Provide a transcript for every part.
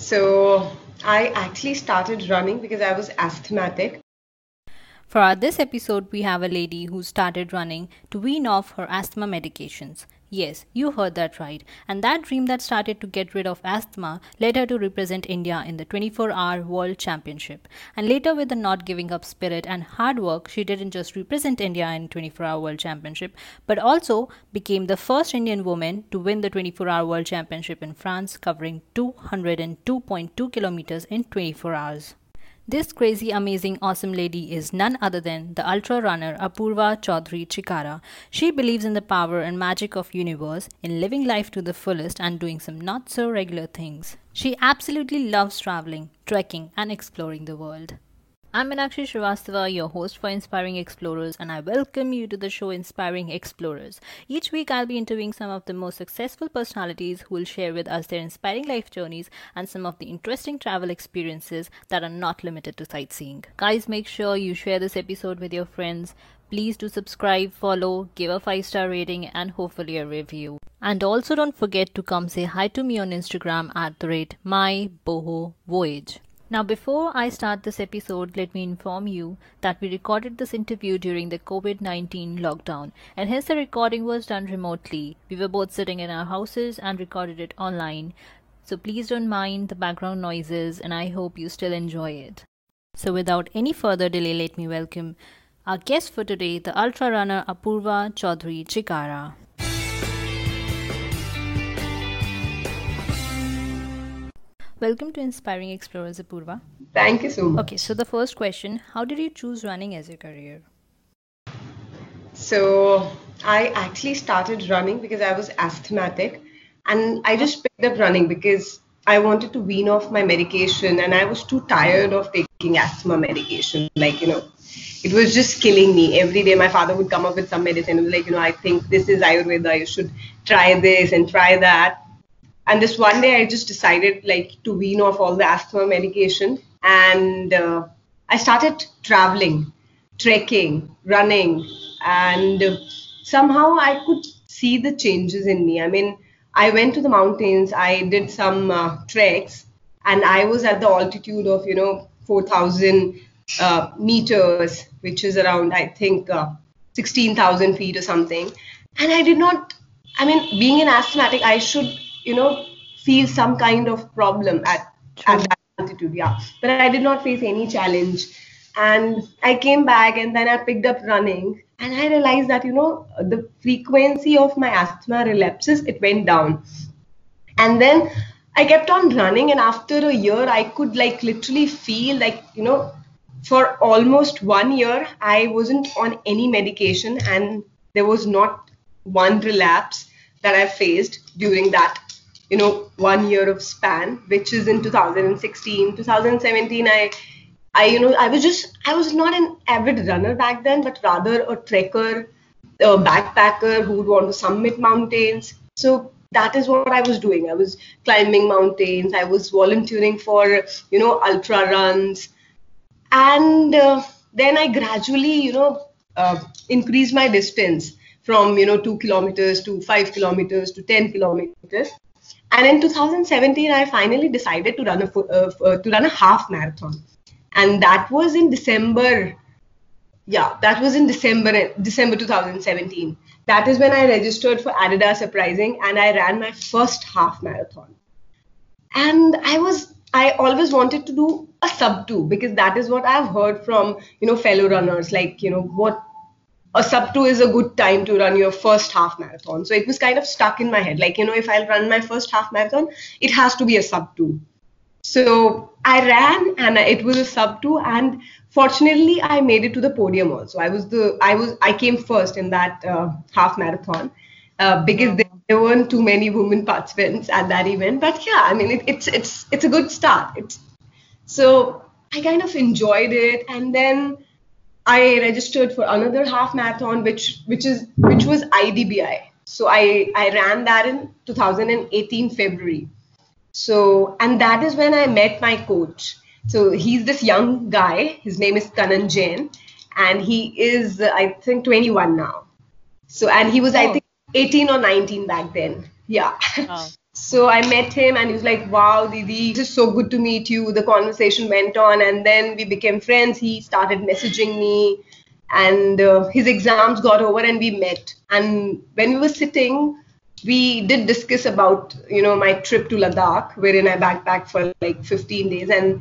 So I actually started running because I was asthmatic. For this episode, we have a lady who started running to wean off her asthma medications. Yes, you heard that right. And that dream that started to get rid of asthma led her to represent India in the 24 hour World Championship. And later, with the not giving up spirit and hard work, she didn't just represent India in 24 hour World Championship, but also became the first Indian woman to win the 24 hour World Championship in France, covering 202.2 kilometers in 24 hours. This crazy, amazing, awesome lady is none other than the ultra runner Apurva Chaudhary Chikara. She believes in the power and magic of universe, in living life to the fullest and doing some not so regular things. She absolutely loves traveling, trekking and exploring the world. I'm Meenakshi Srivastava, your host for Inspiring Explorers, and I welcome you to the show Inspiring Explorers. Each week, I'll be interviewing some of the most successful personalities who will share with us their inspiring life journeys and some of the interesting travel experiences that are not limited to sightseeing. Guys, make sure you share this episode with your friends. Please do subscribe, follow, give a 5 star rating, and hopefully a review. And also don't forget to come say hi to me on Instagram at the rate my boho voyage. Now, before I start this episode, let me inform you that we recorded this interview during the COVID 19 lockdown, and hence the recording was done remotely. We were both sitting in our houses and recorded it online. So please don't mind the background noises, and I hope you still enjoy it. So, without any further delay, let me welcome our guest for today, the ultra runner Apurva Chaudhary Chikara. Welcome to Inspiring Explorers, Apurva. Thank you so much. Okay, so the first question How did you choose running as a career? So I actually started running because I was asthmatic and I just picked up running because I wanted to wean off my medication and I was too tired of taking asthma medication. Like, you know, it was just killing me. Every day my father would come up with some medicine and like, you know, I think this is Ayurveda, you should try this and try that and this one day i just decided like to wean off all the asthma medication. And uh, i started traveling trekking running. And somehow i could see the changes in me. I mean i went to the mountains. I did some uh, treks. And i was at the altitude of you know 4000 uh, meters which is around i think uh, 16000 feet or something. And i did not i mean being an asthmatic i should you know, feel some kind of problem at, at that altitude. Yeah. But I did not face any challenge. And I came back and then I picked up running and I realized that, you know, the frequency of my asthma relapses, it went down. And then I kept on running and after a year, I could like literally feel like, you know, for almost one year, I wasn't on any medication and there was not one relapse that I faced during that you know one year of span which is in 2016 2017 i i you know i was just i was not an avid runner back then but rather a trekker a backpacker who would want to summit mountains. So that is what i was doing. I was climbing mountains. I was volunteering for you know ultra runs. And uh, then i gradually you know uh, increased my distance from you know 2 kilometers to 5 kilometers to 10 kilometers and in 2017, I finally decided to run a uh, uh, to run a half marathon, and that was in December. Yeah, that was in December December 2017. That is when I registered for Adidas Uprising, and I ran my first half marathon. And I was I always wanted to do a sub two because that is what I've heard from you know fellow runners. Like you know what a sub two is a good time to run your first half marathon. So it was kind of stuck in my head. Like, you know, if I'll run my first half marathon, it has to be a sub two. So I ran and it was a sub two. And fortunately, I made it to the podium also. I was the, I was, I came first in that uh, half marathon uh, because there, there weren't too many women participants at that event. But yeah, I mean, it, it's, it's, it's a good start. It's, so I kind of enjoyed it. And then, I registered for another half marathon, which which is which was IDBI. So I I ran that in 2018 February. So and that is when I met my coach. So he's this young guy. His name is Kanan Jain, and he is I think 21 now. So and he was oh. I think 18 or 19 back then. Yeah. Oh. So I met him and he was like, wow, Didi, this is so good to meet you. The conversation went on and then we became friends. He started messaging me and uh, his exams got over and we met. And when we were sitting, we did discuss about, you know, my trip to Ladakh, wherein I backpacked for like 15 days. And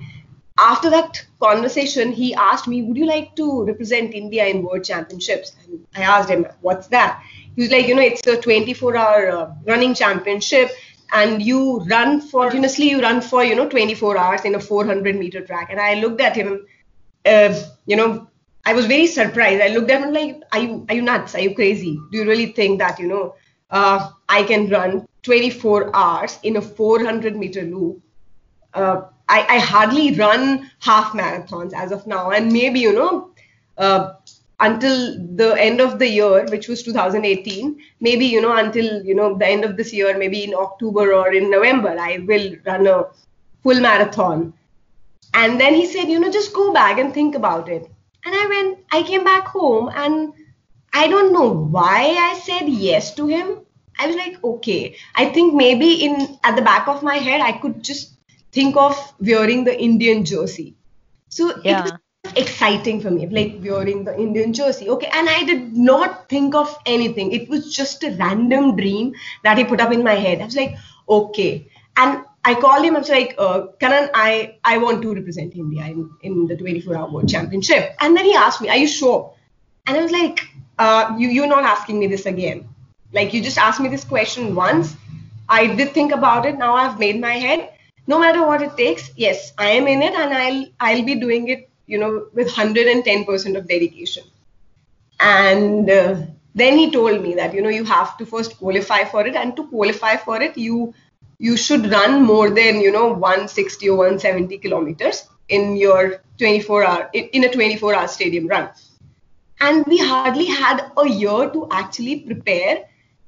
after that conversation, he asked me, would you like to represent India in World Championships? And I asked him, what's that? He was like, you know, it's a 24 hour uh, running championship and you run for continuously you run for you know 24 hours in a 400 meter track. And i looked at him uh, you know i was very surprised. I looked at him like are you are you nuts? Are you crazy? Do you really think that you know uh, i can run 24 hours in a 400 meter loop? Uh, I, I hardly run half marathons as of now. And maybe you know uh, until the end of the year which was 2018 maybe you know until you know the end of this year maybe in october or in november i will run a full marathon. And then he said you know just go back and think about it. And i went i came back home and i don't know why i said yes to him. I was like okay. I think maybe in at the back of my head i could just think of wearing the indian jersey. So yeah. it was exciting for me, like wearing the Indian jersey. Okay, and I did not think of anything. It was just a random dream that he put up in my head. I was like, okay. And I called him. I was like, uh, Kanan, I, I want to represent India in, in the 24 hour world championship. And then he asked me, Are you sure? And I was like, uh, you, You're not asking me this again. Like, you just asked me this question once. I did think about it. Now I've made my head. No matter what it takes, yes, I am in it and I'll I'll be doing it you know, with 110% of dedication. And uh, then he told me that, you know, you have to first qualify for it. And to qualify for it, you you should run more than, you know, 160 or 170 kilometers in your 24 hour, in a 24 hour stadium run. And we hardly had a year to actually prepare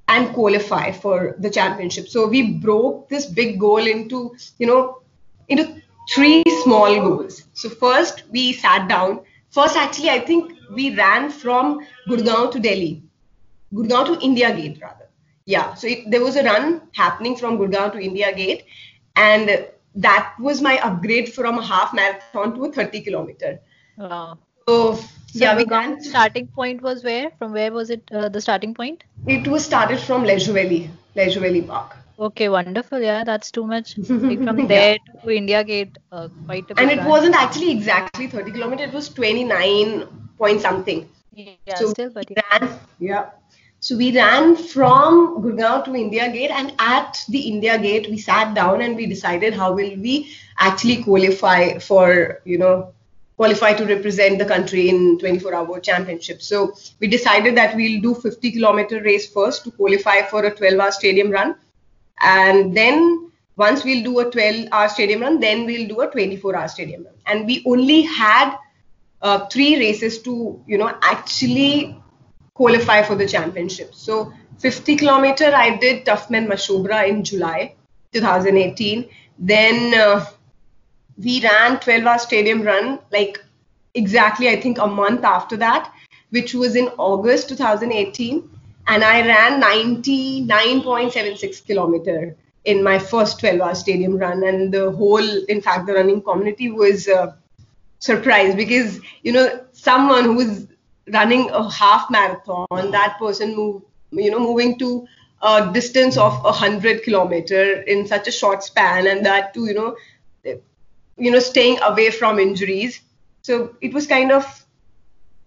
and qualify for the championship. So we broke this big goal into, you know, into three small goals. So first we sat down. First, actually, I think we ran from Gurgaon to Delhi, Gurgaon to India Gate rather. Yeah. So it, there was a run happening from Gurgaon to India Gate, and that was my upgrade from a half marathon to a 30 kilometer. Wow. So, so yeah, we ran. Starting point was where? From where was it? Uh, the starting point? It was started from Leisure Valley, Leisure Valley Park. Okay, wonderful. Yeah, that's too much. Like from there yeah. to India Gate, uh, quite a bit And it run. wasn't actually exactly 30 kilometers, it was 29 point something. Yeah, so still, but yeah. Ran, yeah. So we ran from Gurgaon to India Gate, and at the India Gate, we sat down and we decided how will we actually qualify for, you know, qualify to represent the country in 24 hour championship. So we decided that we'll do 50 kilometer race first to qualify for a 12 hour stadium run and then once we'll do a 12 hour stadium run then we'll do a 24 hour stadium run. And we only had uh, three races to you know actually qualify for the championship. So 50 kilometer i did toughman mashobra in july 2018 then uh, we ran 12 hour stadium run like exactly i think a month after that which was in august 2018 and I ran 99.76 kilometer in my first 12 hour stadium run. And the whole in fact the running community was uh, surprised because you know someone who was running a half marathon that person move you know moving to a distance of a 100 kilometer in such a short span and that too you know you know staying away from injuries. So it was kind of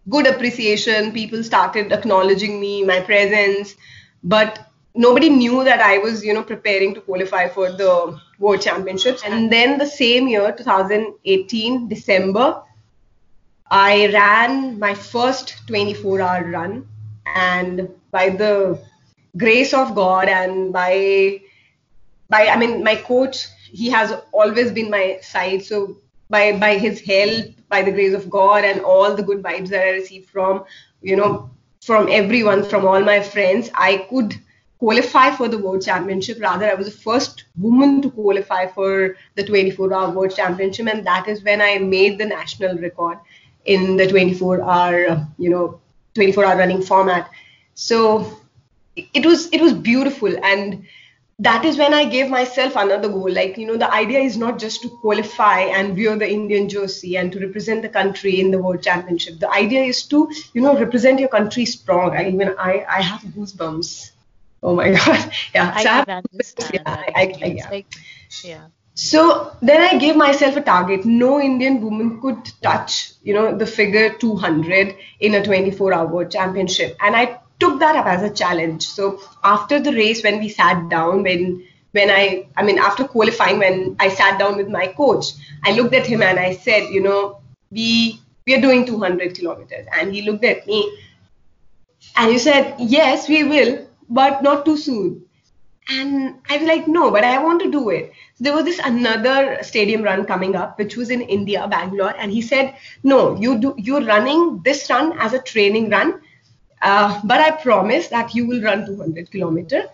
good appreciation. People started acknowledging me, my presence, but nobody knew that I was, you know, preparing to qualify for the World Championships. And then the same year, 2018, December, I ran my first 24-hour run, and by the grace of God and by by I mean my coach, he has always been my side. So by by his help by the grace of god and all the good vibes that i received from you know from everyone from all my friends i could qualify for the world championship. Rather i was the first woman to qualify for the 24 hour world championship and that is when i made the national record in the 24 hour you know 24 hour running format. So it was it was beautiful and that is when I gave myself another goal. Like, you know, the idea is not just to qualify and wear the Indian jersey and to represent the country in the World Championship. The idea is to, you know, represent your country strong. I even I, I have goosebumps. Oh my god. Yeah. I so have- understand yeah, that. I- I- yeah. like, yeah. So then I gave myself a target. No Indian woman could touch, you know, the figure 200 in a 24-hour championship, and I took that up as a challenge. So after the race, when we sat down, when when I, I mean, after qualifying, when I sat down with my coach, I looked at him and I said, you know, we we are doing 200 kilometers, and he looked at me and he said, yes, we will, but not too soon. And I was like, no, but I want to do it. So there was this another stadium run coming up, which was in India, Bangalore, and he said, no, you do you're running this run as a training run, uh, but I promise that you will run 200 kilometer,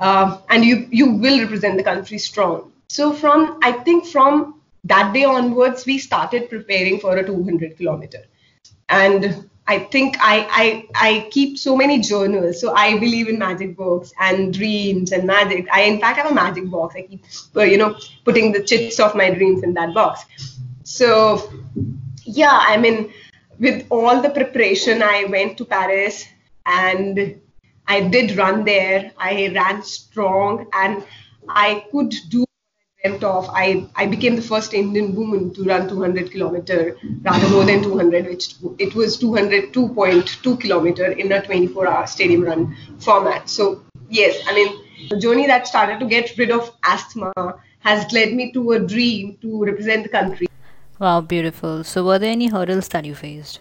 uh, and you you will represent the country strong. So from I think from that day onwards, we started preparing for a 200 kilometer and I think I, I I keep so many journals. So I believe in magic books and dreams and magic. I in fact have a magic box. I keep you know putting the chits of my dreams in that box. So yeah, I mean with all the preparation, I went to Paris and I did run there. I ran strong and I could do I dreamt of. I, I became the first Indian woman to run 200 kilometer, rather more than 200, which it was 202.2 kilometer in a 24 hour stadium run format. So yes, I mean, the journey that started to get rid of asthma has led me to a dream to represent the country. Wow, beautiful. So, were there any hurdles that you faced?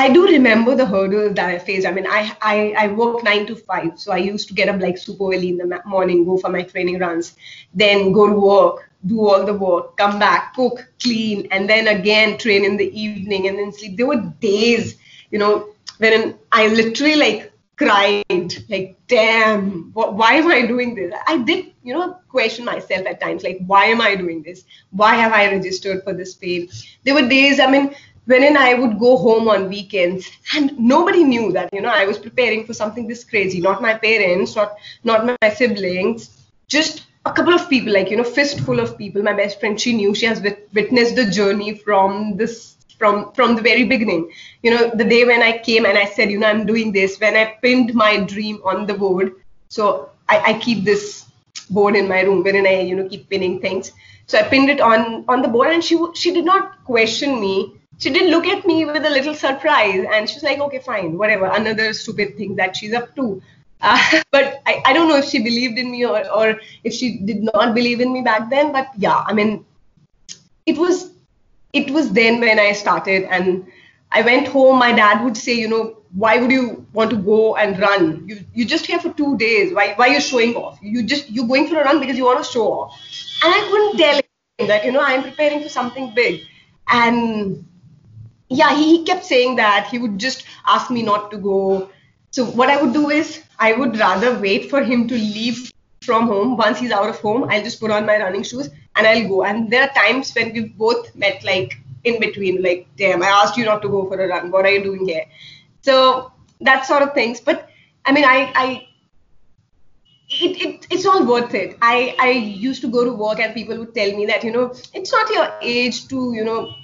I do remember the hurdles that I faced. I mean, I, I, I work nine to five, so I used to get up like super early in the morning, go for my training runs, then go to work, do all the work, come back, cook, clean, and then again train in the evening and then sleep. There were days, you know, when I literally like cried, like, damn, wh- why am I doing this? I did, you know, question myself at times, like, why am I doing this? Why have I registered for this pain? There were days, I mean, wherein I would go home on weekends and nobody knew that, you know, I was preparing for something this crazy. Not my parents, not not my siblings, just a couple of people, like, you know, fistful of people. My best friend, she knew she has wit- witnessed the journey from this from from the very beginning. You know, the day when I came and I said, you know, I'm doing this, when I pinned my dream on the board. So I, I keep this board in my room wherein I, you know, keep pinning things. So I pinned it on on the board, and she she did not question me. She did look at me with a little surprise, and she was like, "Okay, fine, whatever. Another stupid thing that she's up to." Uh, but I, I don't know if she believed in me or, or if she did not believe in me back then. But yeah, I mean, it was it was then when I started and I went home. My dad would say, you know, why would you want to go and run? You you just here for two days. Why why you're showing off? You just you're going for a run because you want to show off. And I couldn't tell him that you know I'm preparing for something big. And yeah, he, kept saying that he would just ask me not to go. So what I would do is I would rather wait for him to leave from home. Once he's out of home, I'll just put on my running shoes and I'll go. And there are times when we've both met like in between, like, damn, I asked you not to go for a run. What are you doing here? So that sort of things. But I mean, I, I it, it it's all worth it. I, I used to go to work and people would tell me that, you know, it's not your age to, you know,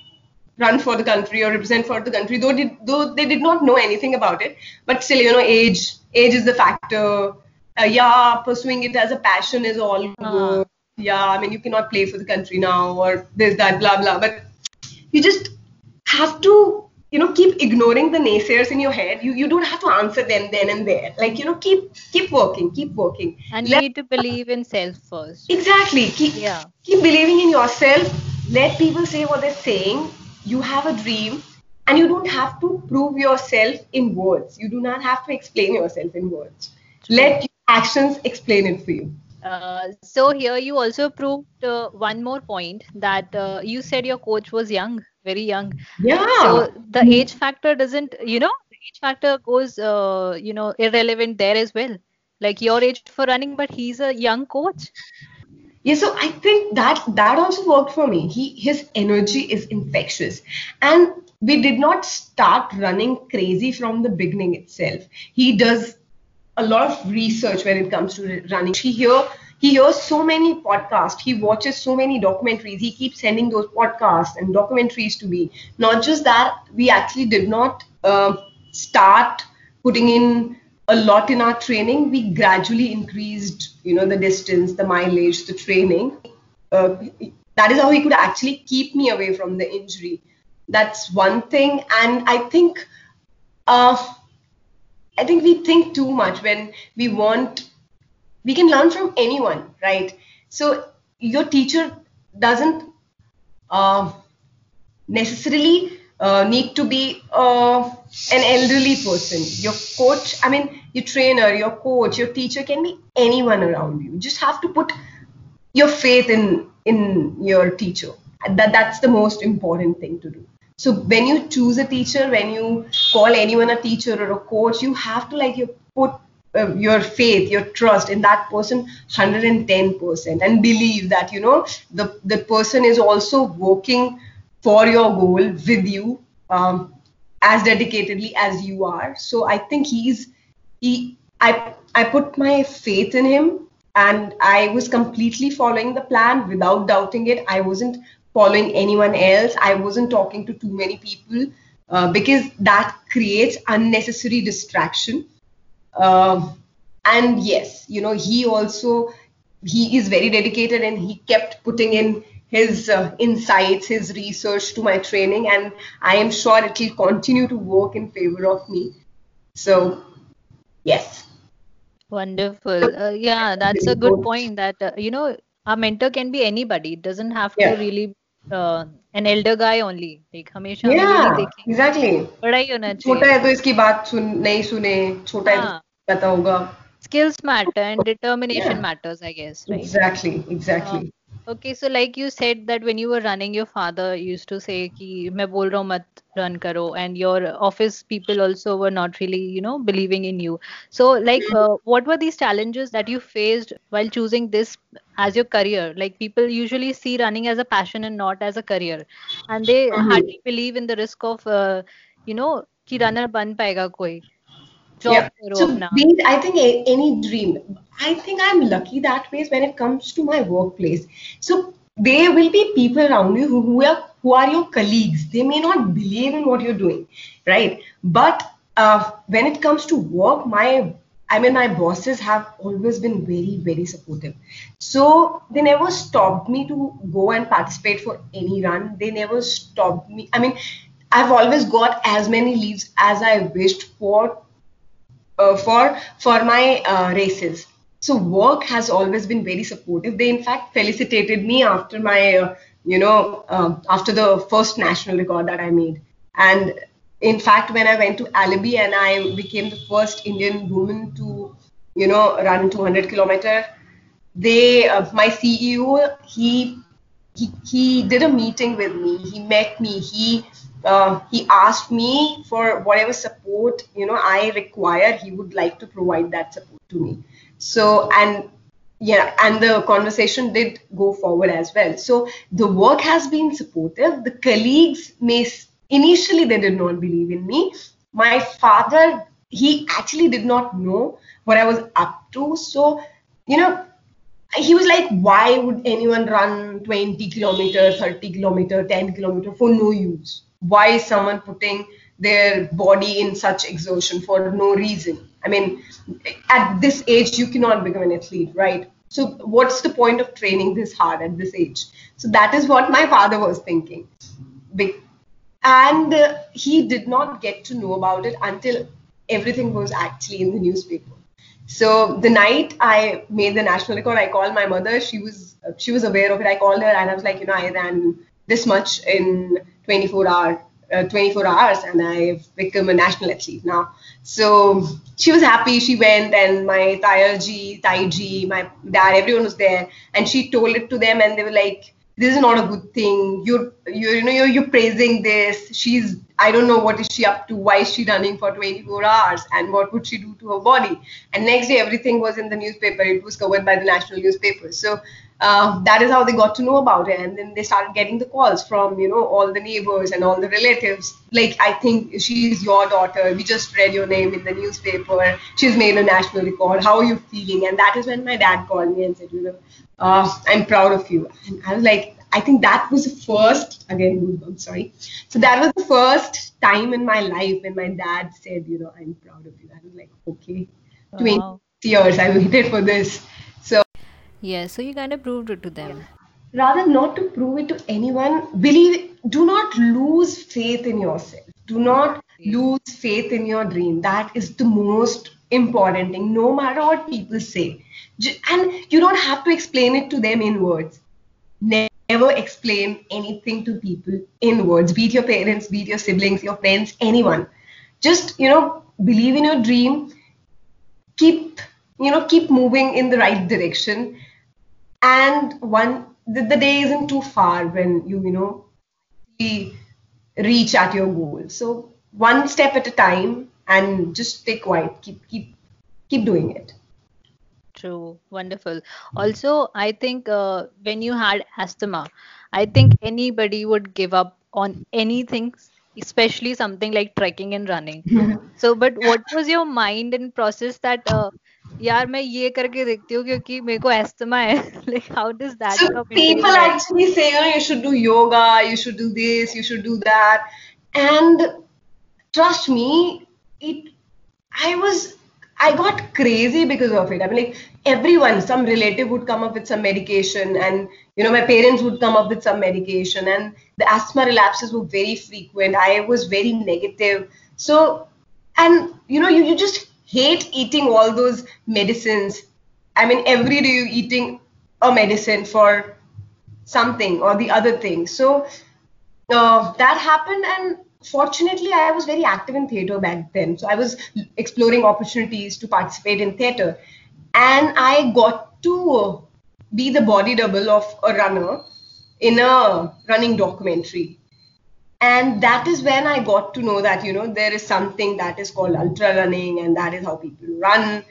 run for the country or represent for the country, though did though they did not know anything about it. But still, you know, age age is the factor. Uh, yeah, pursuing it as a passion is all good. Yeah, I mean you cannot play for the country now or this, that, blah blah. But you just have to you know keep ignoring the naysayers in your head you you don't have to answer them then and there like you know keep keep working keep working And you Let- need to believe in self first. exactly keep Yeah. keep believing in yourself let people say what they're saying you have a dream and you don't have to prove yourself in words you do not have to explain yourself in words let your actions explain it for you Uh, so here you also proved uh, one more point that uh, you said your coach was young, very young. yeah So the age factor doesn't, you know, the age factor goes, uh, you know, irrelevant there as well. Like your age for running, but he's a young coach. Yeah, so I think that that also worked for me. He his energy is infectious, and we did not start running crazy from the beginning itself. He does a lot of research when it comes to running. He here he hears so many podcasts he watches so many documentaries he keeps sending those podcasts and documentaries to me not just that we actually did not uh, start putting in a lot in our training. We gradually increased you know the distance the mileage the training. Uh, that is how he could actually keep me away from the injury. That's one thing. And i think uh, i think we think too much when we want we can learn from anyone right? So your teacher doesn't uh, necessarily uh, need to be uh, an elderly person. Your coach i mean your trainer your coach your teacher can be anyone around you. You just have to put your faith in in your teacher. That that's the most important thing to do. So when you choose a teacher when you call anyone a teacher or a coach you have to like you put uh, your faith your trust in that person 110% and believe that you know the the person is also working for your goal with you um, as dedicatedly as you are. So i think he's he i i put my faith in him and i was completely following the plan without doubting it. I wasn't following anyone else. I wasn't talking to too many people uh, because that creates unnecessary distraction. Um, and yes, you know, he also he is very dedicated and he kept putting in his uh, insights, his research to my training, and I am sure it will continue to work in favor of me. So, yes. Wonderful. Uh, yeah, that's a good point. That uh, you know, a mentor can be anybody. It doesn't have yeah. to really uh, an elder guy only. Like हमेशा yeah, exactly. बड़ा ही होना चाहिए. छोटा है तो इसकी बात सुन नहीं सुने. छोटा है तो पता होगा skills matter and determination yeah. matters i guess right exactly exactly uh, okay so like you said that when you were running your father used to say ki main bol raha mat run karo. And your office people also were not really you know believing in you. So like uh, what were these challenges that you faced while choosing this as your career? Like people usually see running as a passion and not as a career. And they mm-hmm. hardly believe in the risk of uh, you know ki runner ban payega koi job yeah. so I think any dream. I think I'm lucky that way when it comes to my workplace. So there will be people around you who, who are who are your colleagues. They may not believe in what you're doing, right? But uh, when it comes to work, my I mean, my bosses have always been very, very supportive. So they never stopped me to go and participate for any run. They never stopped me. I mean, I've always got as many leaves as I wished for uh, for for my uh, races. So work has always been very supportive. They in fact felicitated me after my uh, you know uh, after the first national record that I made. And in fact, when I went to Albi and I became the first Indian woman to you know run 200 kilometer, they uh, my CEO he he he did a meeting with me. He met me. He uh, he asked me for whatever support you know I require. He would like to provide that support to me. So and yeah, and the conversation did go forward as well. So the work has been supportive. The colleagues may initially they did not believe in me. My father he actually did not know what I was up to. So you know he was like, why would anyone run 20 kilometer, 30 kilometer, 10 kilometer for no use? Why is someone putting their body in such exertion for no reason? I mean, at this age, you cannot become an athlete, right? So, what's the point of training this hard at this age? So, that is what my father was thinking. And uh, he did not get to know about it until everything was actually in the newspaper. So the night I made the national record, I called my mother. She was she was aware of it. I called her and I was like, you know, I ran this much in 24 hour uh, 24 hours and I've become a national athlete now. So she was happy. She went and my Tayaji, Taiji, my dad, everyone was there. And she told it to them and they were like, this is not a good thing. You're, you're you know, you're, you're praising this. She's, I don't know what is she up to. Why is she running for 24 hours? And what would she do to her body? And next day, everything was in the newspaper. It was covered by the national newspaper. So uh, that is how they got to know about it. And then they started getting the calls from you know all the neighbors and all the relatives. Like i think she's your daughter. We just read your name in the newspaper. She's made a national record. How are you feeling? And that is when my dad called me and said you know uh, i'm proud of you. And i was like i think that was the first again i'm sorry. So that was the first time in my life when my dad said you know i'm proud of you. I was like okay wow. 20 years i waited for this Yes, so you kind of proved it to them. Rather not to prove it to anyone, believe do not lose faith in yourself. Do not lose faith in your dream. That is the most important thing, no matter what people say. And you don't have to explain it to them in words. Never explain anything to people in words, be it your parents, be it your siblings, your friends, anyone. Just, you know, believe in your dream, keep, you know, keep moving in the right direction. And one the, the day isn't too far when you you know reach at your goal. So one step at a time and just stay quiet. Keep keep keep doing it. True. Wonderful. Also i think uh, when you had asthma i think anybody would give up on anything especially something like trekking and running so but what was your mind and process that uh, यार मैं ये करके देखती हूँ क्योंकि मेरे को asthma है like how does that so people actually say oh, you should do yoga you should do this you should do that and trust me it i was i got crazy because of it i mean like everyone some relative would come up with some medication and you know my parents would come up with some medication and the asthma relapses were very frequent i was very negative so and you know you, you just hate eating all those medicines. I mean, every day you're eating a medicine for something or the other thing. So uh, that happened, and fortunately, I was very active in theater back then. So I was exploring opportunities to participate in theater, and I got to be the body double of a runner in a running documentary. And that is when i got to know that you know there is something that is called ultra running and that is how people run.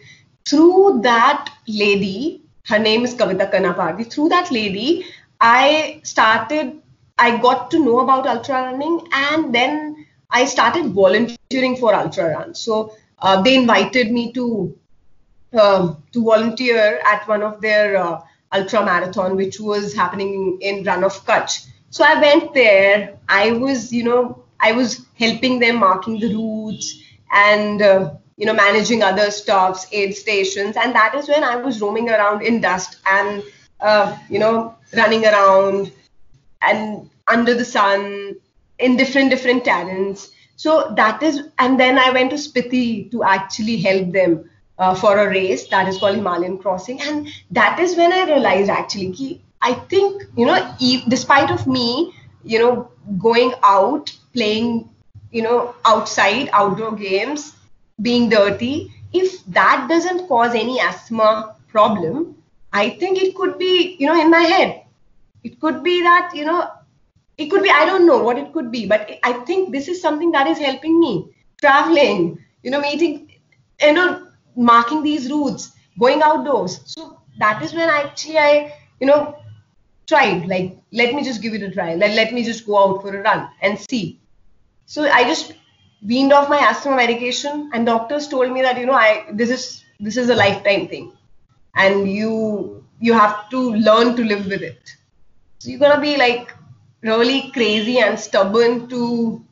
Through that lady her name is kavitha kanaparthi through that lady i started i got to know about ultra running and then i started volunteering for ultra run. So uh, they invited me to uh, to volunteer at one of their uh, ultra marathon which was happening in rann of kutch so I went there. I was, you know, I was helping them marking the routes and, uh, you know, managing other stops, aid stations. And that is when I was roaming around in dust and, uh, you know, running around and under the sun in different, different terrains. So that is, and then I went to Spiti to actually help them uh, for a race that is called Himalayan Crossing. And that is when I realized actually, ki, I think, you know, if, despite of me, you know, going out, playing, you know, outside, outdoor games, being dirty, if that doesn't cause any asthma problem, I think it could be, you know, in my head. It could be that, you know, it could be, I don't know what it could be, but I think this is something that is helping me. Traveling, you know, meeting, you know, marking these routes, going outdoors. So that is when actually I, you know, tried like let me just give it a try. Let, let me just go out for a run and see. So i just weaned off my asthma medication and doctors told me that you know i this is this is a lifetime thing. And you you have to learn to live with it. So you're gonna be like really crazy and stubborn to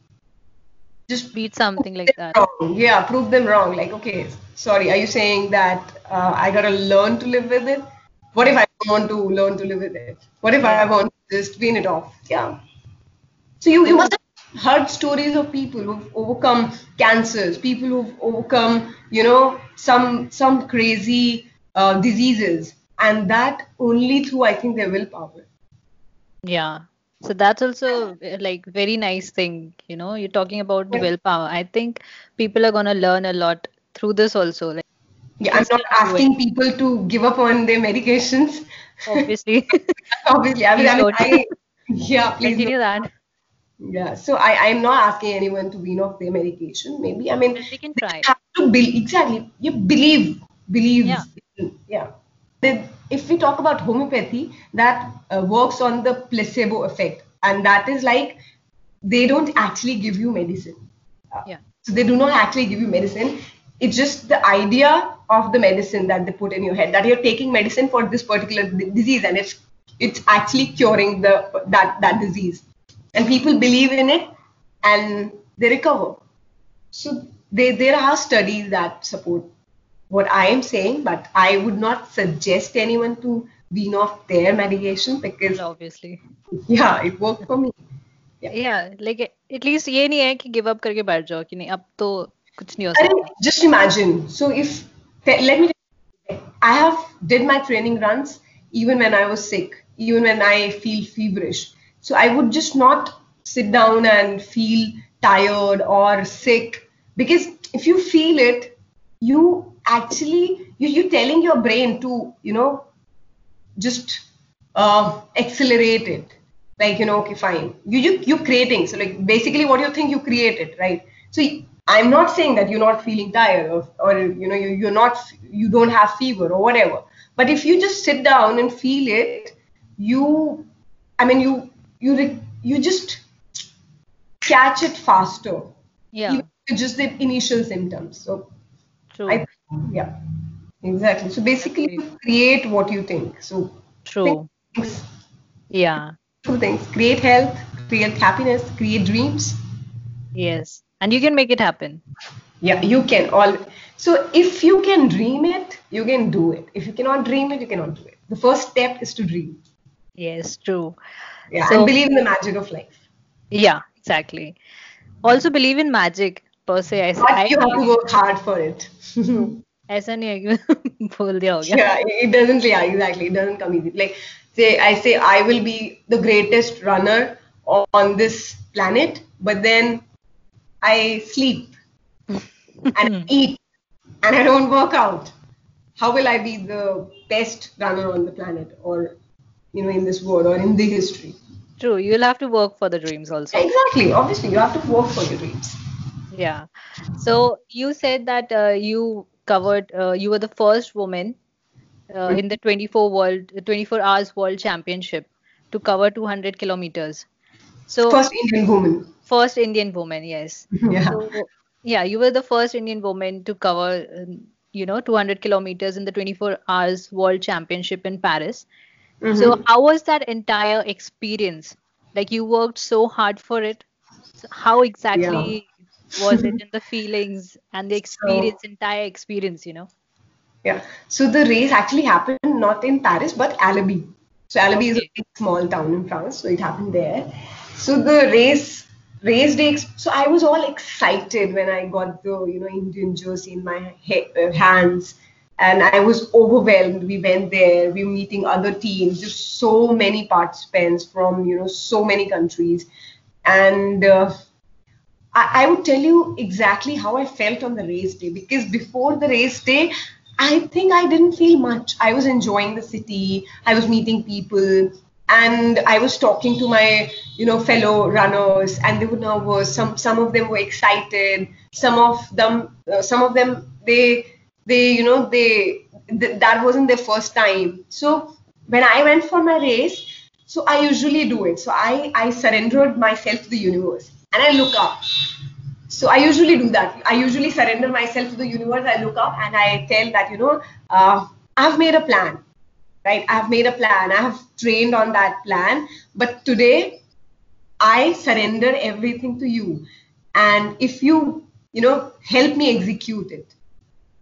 just beat something like that. Wrong. yeah prove them wrong. Like okay sorry are you saying that uh, i gotta learn to live with it what if I want to learn to live with it? What if I want to just wean it off? Yeah. So you, you must have heard stories of people who've overcome cancers, people who've overcome, you know, some some crazy uh, diseases, and that only through I think their willpower. Yeah. So that's also like very nice thing, you know. You're talking about the willpower. I think people are gonna learn a lot through this also. Like yeah, I'm not asking people to give up on their medications. Obviously. Obviously. I mean, I, mean I, yeah, please. Continue that. Yeah, so I, I'm not asking anyone to wean off their medication. Maybe, I mean, they can try. Have to be, exactly. You believe, believe. Yeah. yeah. if we talk about homeopathy, that uh, works on the placebo effect, and that is like they don't actually give you medicine. Yeah. So they do not actually give you medicine It's just the idea of the medicine that they put in your head that you're taking medicine for this particular disease, and it's it's actually curing the that that disease, and people believe in it, and they recover. So they, there are studies that support what I am saying, but I would not suggest anyone to wean off their medication because obviously yeah, it worked for me. या like at least ये नहीं है कि give up करके बैठ जाओ कि नहीं अब तो just imagine. So if let me, I have did my training runs even when I was sick, even when I feel feverish. So I would just not sit down and feel tired or sick. Because if you feel it, you actually you, you're telling your brain to you know just uh, accelerate it. Like you know okay fine. You, you you're creating. So like basically what you think you created right? So i'm not saying that you're not feeling tired or, or you know you, you're not you don't have fever or whatever. But if you just sit down and feel it you i mean you you you just catch it faster. Yeah. Just the initial symptoms. So true. I, yeah. Exactly. So basically you create what you think. So true. yeah. Two things. Create health create happiness create dreams. Yes and you can make it happen yeah you can all so if you can dream it you can do it if you cannot dream it you cannot do it the first step is to dream yes true yeah so, and believe in the magic of life yeah exactly also believe in magic per se I, but I, you have to work hard for it ऐसा नहीं है कि बोल दिया हो गया yeah it doesn't yeah exactly it doesn't come easy like say I say I will be the greatest runner on this planet, but then I sleep and eat and I don't work out. How will I be the best runner on the planet or you know in this world or in the history? True, you'll have to work for the dreams also. Exactly, obviously you have to work for your dreams. Yeah. So you said that uh, you covered uh, you were the first woman uh, in the 24 world 24 hours world championship to cover 200 kilometers so first indian woman first indian woman yes yeah so, yeah you were the first indian woman to cover um, you know 200 kilometers in the 24 hours world championship in paris mm-hmm. so how was that entire experience like you worked so hard for it so how exactly yeah. was it in the feelings and the experience so, entire experience you know yeah. So the race actually happened not in Paris but Albi. So Albi okay. is a small town in France, so it happened there. So the race race day. So I was all excited when I got the you know Indian jersey in my uh, hands, and I was overwhelmed. We went there. We were meeting other teams. Just so many participants from you know so many countries, and. Uh, I, I would tell you exactly how I felt on the race day because before the race day, I think I didn't feel much. I was enjoying the city. I was meeting people, and I was talking to my, you know, fellow runners, and they were nervous. Some some of them were excited. Some of them, uh, some of them, they they you know they th- that wasn't their first time. So when I went for my race, so I usually do it. So I I surrendered myself to the universe, and I look up so I usually do that. I usually surrender myself to the universe. I look up and I tell that, you know, uh, I've made a plan, right? I've made a plan. I have trained on that plan. But today, I surrender everything to you. And if you, you know, help me execute it,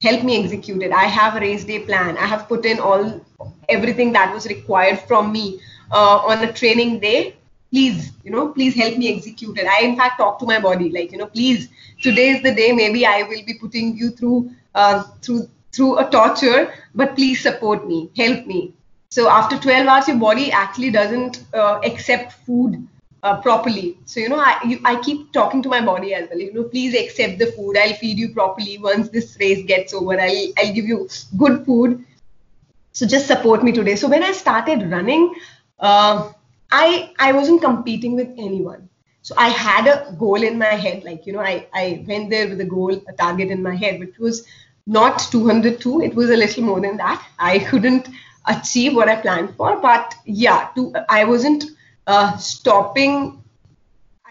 help me execute it. I have a race day plan. I have put in all everything that was required from me uh, on a training day please you know please help me execute it i in fact talk to my body like you know please today is the day maybe i will be putting you through uh, through through a torture but please support me help me. So after 12 hours your body actually doesn't uh, accept food uh, properly. So you know I, you, I keep talking to my body as well. You know please accept the food. I'll feed you properly. Once this race gets over i'll i'll give you good food. So just support me today. So when i started running uh, I I wasn't competing with anyone. So I had a goal in my head, like you know, I I went there with a goal, a target in my head, which was not 202. It was a little more than that. I couldn't achieve what I planned for. But yeah, to I wasn't uh, stopping.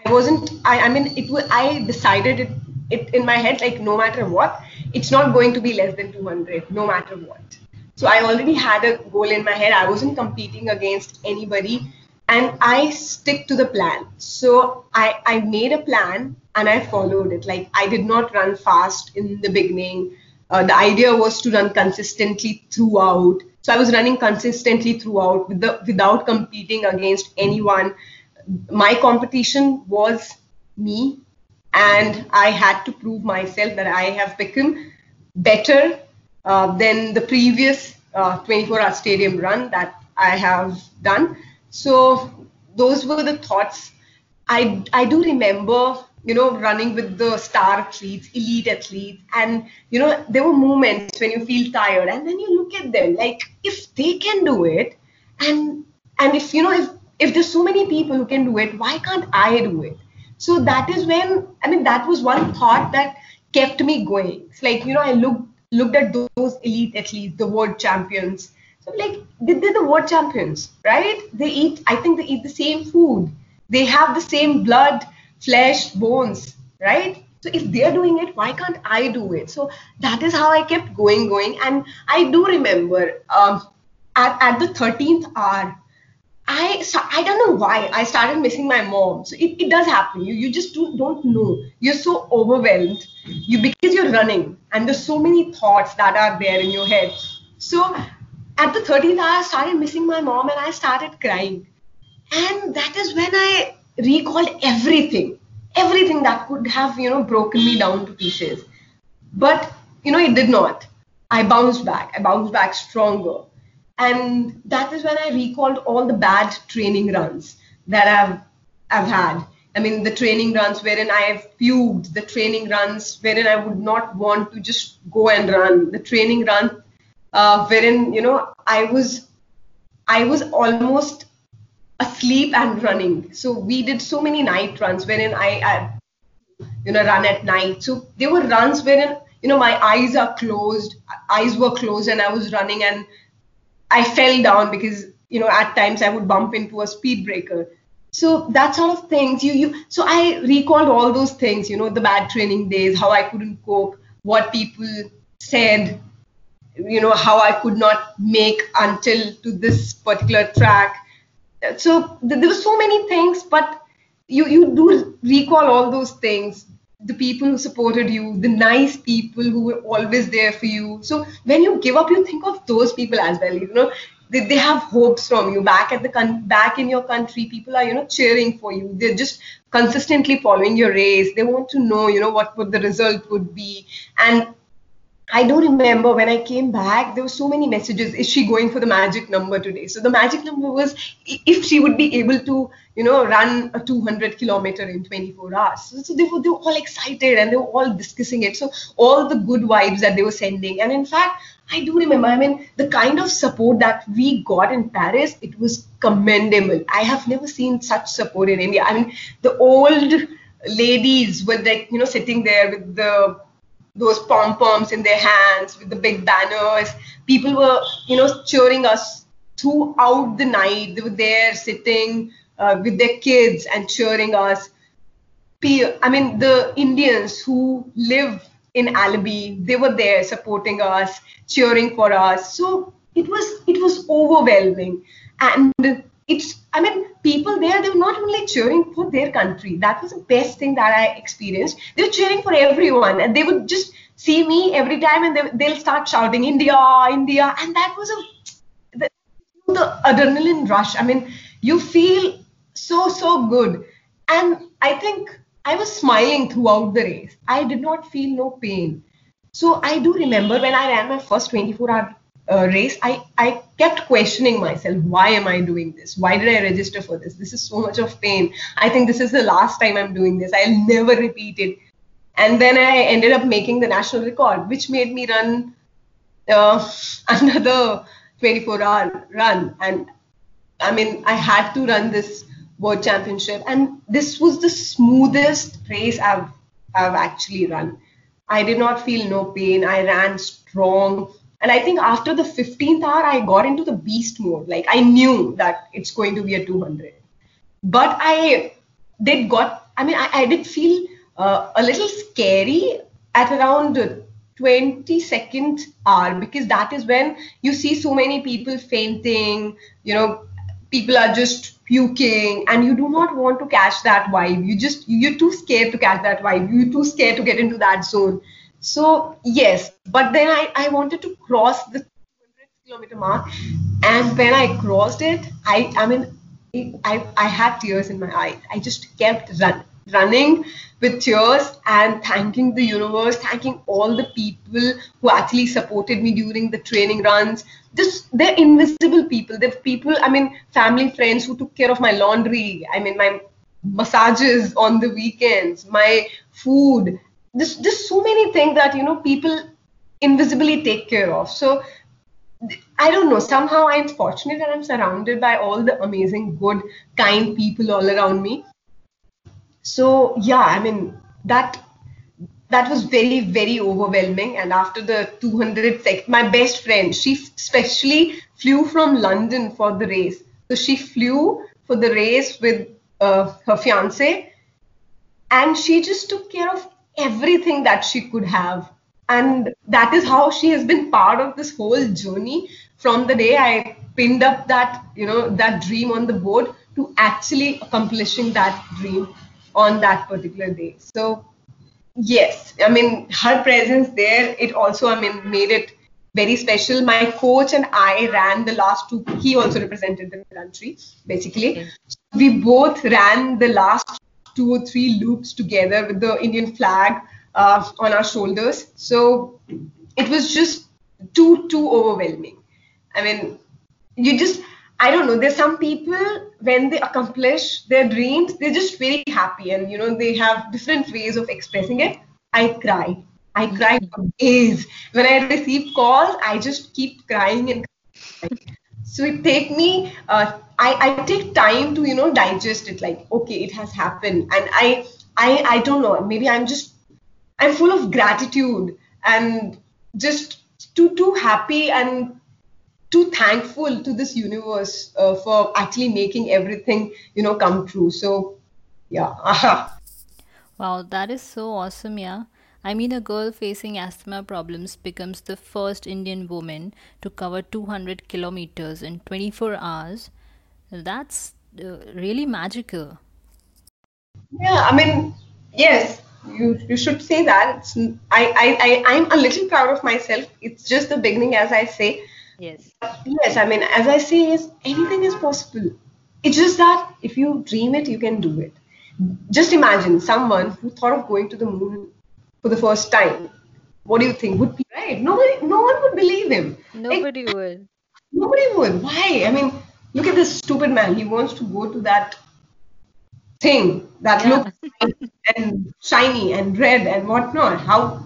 I wasn't. I, I mean, it was. I decided it, it in my head like no matter what, it's not going to be less than 200, no matter what. So I already had a goal in my head. I wasn't competing against anybody, and I stick to the plan. So I I made a plan and I followed it. Like I did not run fast in the beginning. Uh, the idea was to run consistently throughout so I was running consistently throughout with the, without competing against anyone. My competition was me, and I had to prove myself that I have become better uh, than the previous uh, 24 hour stadium run that I have done. So those were the thoughts. I, I do remember you know, running with the star athletes, elite athletes. And, you know, there were moments when you feel tired and then you look at them like if they can do it and and if you know if if there's so many people who can do it, why can't I do it? So that is when I mean that was one thought that kept me going. It's like, you know, I looked looked at those elite athletes, the world champions. So like they're the world champions, right? They eat, I think they eat the same food. They have the same blood flesh, bones, right? So if they're doing it, why can't I do it? So that is how I kept going, going. And I do remember um, at, at the 13th hour, I so I don't know why I started missing my mom. So it, it does happen. You you just do, don't know. You're so overwhelmed. You because you're running and there's so many thoughts that are there in your head. So at the 13th hour, I started missing my mom and I started crying. And that is when I recalled everything, everything that could have, you know, broken me down to pieces. But, you know, it did not. I bounced back. I bounced back stronger. And that is when I recalled all the bad training runs that I've I've had. I mean, the training runs wherein I have puked, the training runs wherein I would not want to just go and run, the training run uh, wherein you know I was I was almost asleep and running. So we did so many night runs wherein I, I you know, run at night. So there were runs wherein, you know, my eyes are closed, eyes were closed, and I was running and I fell down because, you know, at times I would bump into a speed breaker. So that sort of things, you you. So I recalled all those things, you know, the bad training days, how I couldn't cope, what people said, you know, how I could not make until to this particular track so th- there were so many things but you you do recall all those things. The people who supported you the nice people who were always there for you. So when you give up you think of those people as well you know. They, they have hopes from you. Back at the con- back in your country people are you know cheering for you. They're just consistently following your race. They want to know you know what what the result would be. And I do remember when I came back, there were so many messages. Is she going for the magic number today? So the magic number was if she would be able to, you know, run a 200 kilometer in 24 hours. So, they were they were all excited and they were all discussing it. So all the good vibes that they were sending, and in fact, I do remember. I mean, the kind of support that we got in Paris, it was commendable. I have never seen such support in India. I mean, the old ladies were like, you know, sitting there with the those pom poms in their hands with the big banners. People were, you know, cheering us throughout the night. They were there sitting uh, with their kids and cheering us. I mean, the Indians who live in Albi, they were there supporting us, cheering for us. So it was it was overwhelming, and it's I mean, people there, they were not only cheering for their country. That was the best thing that I experienced. They were cheering for everyone, and they would just see me every time, and they, they'll start shouting India, India, and that was a the, the adrenaline rush. I mean, you feel so so good, and I think I was smiling throughout the race. I did not feel no pain. So I do remember when I ran my first 24 hour uh, race, I, I kept questioning myself, why am I doing this? Why did I register for this? This is so much of pain. I think this is the last time I'm doing this. I'll never repeat it. And then I ended up making the national record, which made me run uh, another 24 hour run. And I mean, I had to run this world championship. And this was the smoothest race I've, I've actually run. I did not feel no pain. I ran strong And I think after the 15th hour, I got into the beast mode. Like I knew that it's going to be a 200. But I did got, I mean, I, I did feel uh, a little scary at around 22nd hour because that is when you see so many people fainting, you know, people are just puking and you do not want to catch that vibe. You just, you're too scared to catch that vibe. You're too scared to get into that zone. So yes, but then I, I wanted to cross the 200 kilometer mark, and when I crossed it, I I mean, I I had tears in my eyes. I just kept run, running with tears and thanking the universe, thanking all the people who actually supported me during the training runs. Just they're invisible people. They're people. I mean, family, friends who took care of my laundry. I mean, my massages on the weekends, my food there's just so many things that you know people invisibly take care of so I don't know. Somehow I'm fortunate that I'm surrounded by all the amazing, good, kind people all around me. So yeah, I mean that that was very very overwhelming. And after the 200 sec, my best friend, she specially flew from London for the race. So she flew for the race with uh, her fiance, and she just took care of everything that she could have. And that is how she has been part of this whole journey from the day I pinned up that, you know, that dream on the board to actually accomplishing that dream on that particular day. So yes, I mean her presence there, it also I mean made it very special. My coach and I ran the last two. He also represented the country, basically. We both ran the last two or three loops together with the Indian flag uh, on our shoulders. So it was just too too overwhelming. I mean, you just I don't know. There's some people when they accomplish their dreams, they're just very happy, and you know they have different ways of expressing it. I cry. I cry for days. When I receive calls, I just keep crying and. Crying. So it take me. Uh, I, I take time to you know digest it like okay it has happened. And I I I don't know maybe I'm just I'm full of gratitude and just too too happy and too thankful to this universe uh, for actually making everything you know come true. So yeah. Wow that is so awesome yeah I mean, a girl facing asthma problems becomes the first Indian woman to cover 200 kilometers in 24 hours that's uh, really magical. Yeah, I mean, yes, you you should say that. It's, I, I, I, I'm a little proud of myself. It's just the beginning, as I say. Yes. Yes, I mean, as I say, is anything is possible. It's just that if you dream it, you can do it. Just imagine someone who thought of going to the moon for the first time. What do you think? Would be right? Nobody, no one would believe him. Nobody like, would. Nobody would. Why? I mean, look at this stupid man. He wants to go to that thing that yeah. looks and shiny and red and whatnot. How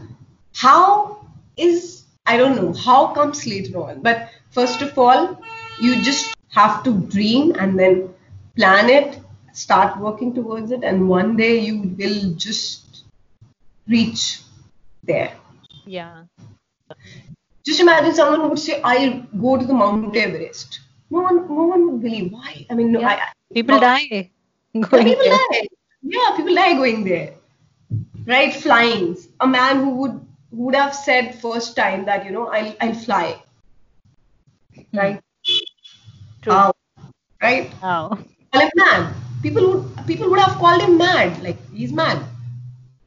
how is I don't know how comes later on. But first of all, you just have to dream and then plan it, start working towards it, and one day you will just reach there. Yeah. Just imagine someone would say, I'll go to the Mount Everest. No one no one would believe. Why? I mean no, yeah. I, people die going people there. die. Yeah people die going there. Right? Flying. A man who would would have said first time that you know i'll i'll fly. Hmm. right? True. Right? How? Call him mad. People would people would have called him mad. Like he's mad.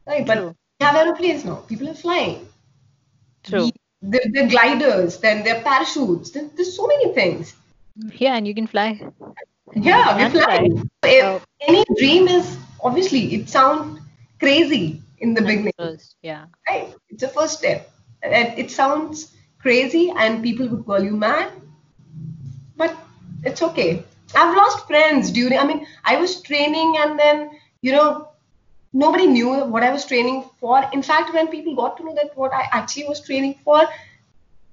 Right? But True. we have aeroplanes now people are flying True. The, the, gliders then their parachutes there, there's so many things yeah, and you can fly. Yeah, we fly. Oh. Any dream is obviously it sounds crazy in the That's beginning. First, yeah. Right. It's a first step. And it sounds crazy and people would call you mad. But it's okay. I've lost friends during I mean, I was training and then, you know, nobody knew what I was training for. In fact, when people got to know that what I actually was training for,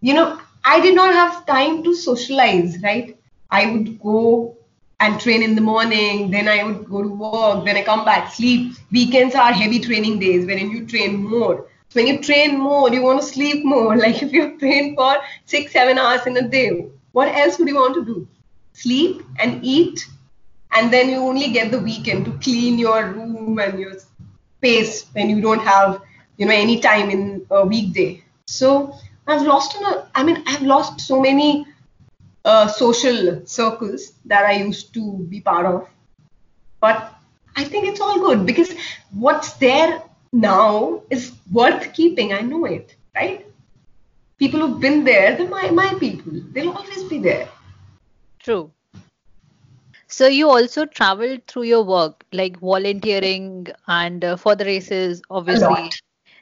you know, I did not have time to socialize, right? I would go and train in the morning, then I would go to work, then I come back, sleep. Weekends are heavy training days wherein you train more. when you train more, you want to sleep more. Like if you train for six, seven hours in a day, what else would you want to do? Sleep and eat, and then you only get the weekend to clean your room and your space when you don't have, you know, any time in a weekday. So I've lost, a, I mean, I've lost so many uh, social circles that I used to be part of. But I think it's all good because what's there now is worth keeping. I know it, right? People who've been there, they're my, my people. They'll always be there. True. So you also traveled through your work, like volunteering and uh, for the races, obviously,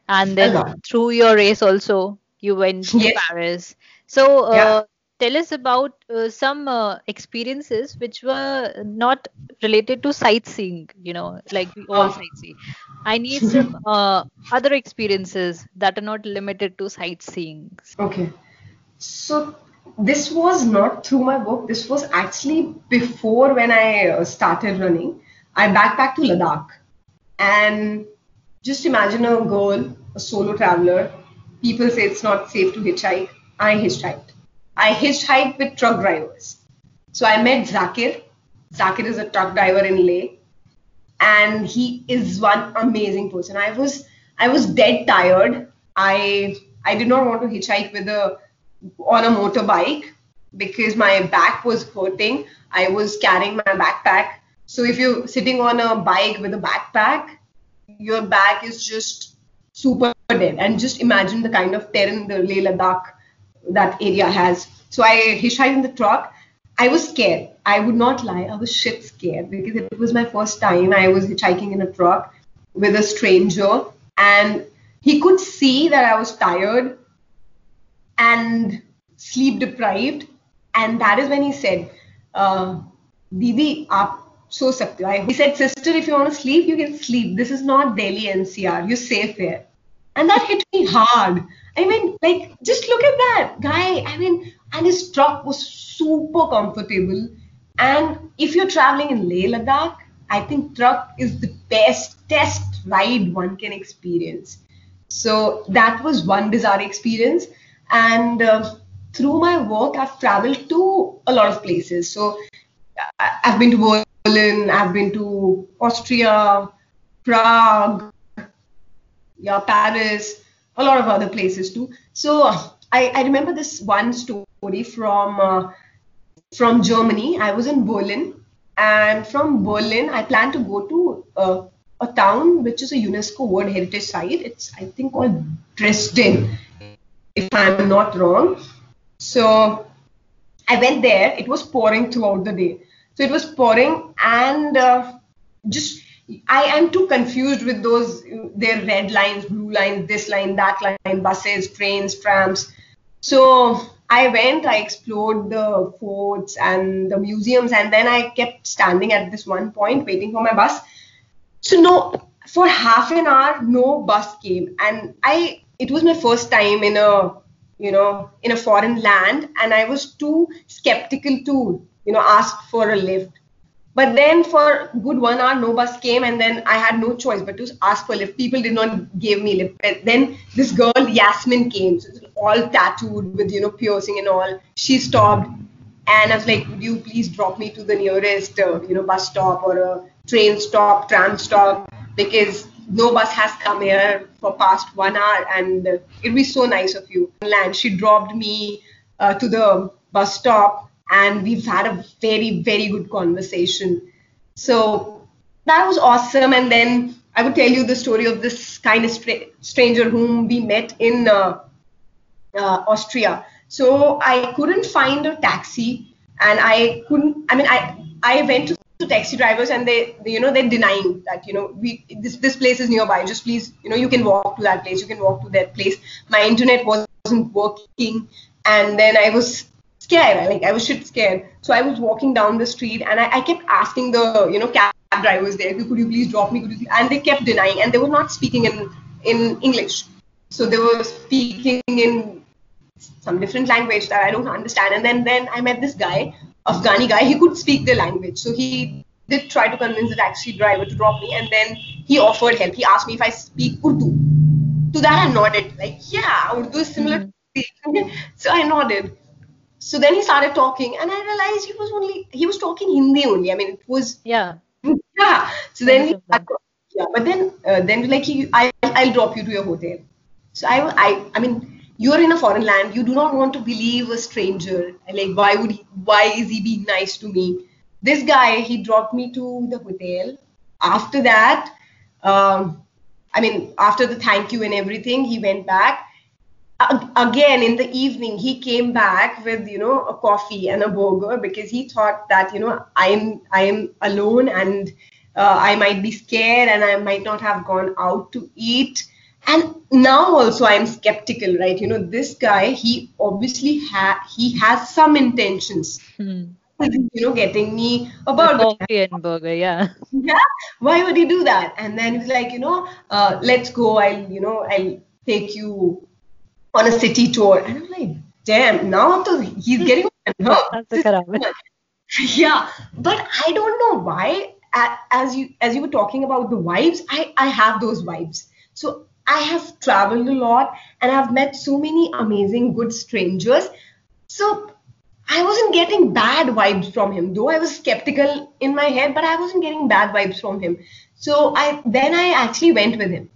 and then through your race also you went to yes. Paris. So uh, yeah. tell us about uh, some uh, experiences which were not related to sightseeing you know like we all sightsee i need some uh, other experiences that are not limited to sightseeing. Okay. So this was not through my work this was actually before when i uh, started running i backpacked to ladakh and just imagine a girl a solo traveler people say it's not safe to hitchhike i hitchhiked I hitchhiked with truck drivers. So I met Zakir. Zakir is a truck driver in Leh, and he is one amazing person. I was I was dead tired. I I did not want to hitchhike with a on a motorbike because my back was hurting. I was carrying my backpack. So if you're sitting on a bike with a backpack, your back is just super dead. And just imagine the kind of terrain the Leh Ladakh that area has. So I hitchhiked in the truck. I was scared. I would not lie. I was shit scared because it was my first time. I was hitchhiking in a truck with a stranger, and he could see that I was tired and sleep deprived. And that is when he said, uh, Didi, aap so sakte He said, sister, if you want to sleep, you can sleep. This is not Delhi NCR. You're safe here. And that hit me hard. I mean, like, just look at that guy. I mean, and his truck was super comfortable. And if you're traveling in Leh Ladakh, I think truck is the best test ride one can experience. So that was one bizarre experience. And uh, through my work, I've traveled to a lot of places. So I've been to Berlin, I've been to Austria, Prague, yeah, Paris, a lot of other places too. So I, I remember this one story from uh, from Germany. I was in Berlin, and from Berlin, I plan to go to uh, a town which is a UNESCO World Heritage Site. It's I think called Dresden, if I'm not wrong. So I went there. It was pouring throughout the day. So it was pouring, and uh, just I am too confused with those their red lines, blue lines, this line, that line, buses, trains, trams. So I went, I explored the forts and the museums, and then I kept standing at this one point waiting for my bus. So no, for half an hour, no bus came, and I it was my first time in a you know in a foreign land, and I was too skeptical to you know ask for a lift. But then for good one hour, no bus came, and then I had no choice but to ask for a lift. People did not give me lift. Then this girl Yasmin came, so all tattooed with you know piercing and all. She stopped, and I was like, "Would you please drop me to the nearest uh, you know bus stop or a train stop, tram stop, because no bus has come here for past one hour, and it'd be so nice of you." And She dropped me uh, to the bus stop and we've had a very very good conversation. So that was awesome. And then i would tell you the story of this kind of stra- stranger whom we met in uh, uh, austria. So i couldn't find a taxi and i couldn't i mean i i went to taxi drivers and they, they, you know they're denying that you know we this this place is nearby just please you know you can walk to that place you can walk to that place my internet wasn't working and then i was scared. I like I was shit scared. So I was walking down the street and I, I kept asking the you know cab drivers there, could you please drop me? Could you and they kept denying and they were not speaking in in English. So they were speaking in some different language that I don't understand. And then then I met this guy, Afghani guy. He could speak the language, so he did try to convince the taxi driver to drop me. And then he offered help. He asked me if I speak Urdu. To that, I nodded, like, yeah, Urdu is similar mm-hmm. So I nodded. So then he started talking, and I realized he was only he was talking Hindi only. I mean, it was yeah, yeah. So then he, yeah, but then uh, then like he, I I'll drop you to your hotel. So I I I mean you're in a foreign land. You do not want to believe a stranger. Like why would he why is he being nice to me? This guy he dropped me to the hotel. After that um, i mean after the thank you and everything he went back. Again in the evening he came back with you know a coffee and a burger because he thought that you know i'm i'm alone and uh, i might be scared and i might not have gone out to eat and now also i'm skeptical right? You know this guy he obviously ha- he has some intentions. Hmm. you know getting me a burger burger yeah. Yeah why would he do that? And then he's like you know uh, let's go i'll you know i'll take you on a city tour. And i'm like damn now to, he's getting yeah but i don't know why as you as you were talking about the vibes i i have those vibes so I have traveled a lot and I've met so many amazing, good strangers. So I wasn't getting bad vibes from him, though I was skeptical in my head, but I wasn't getting bad vibes from him. So I then I actually went with him.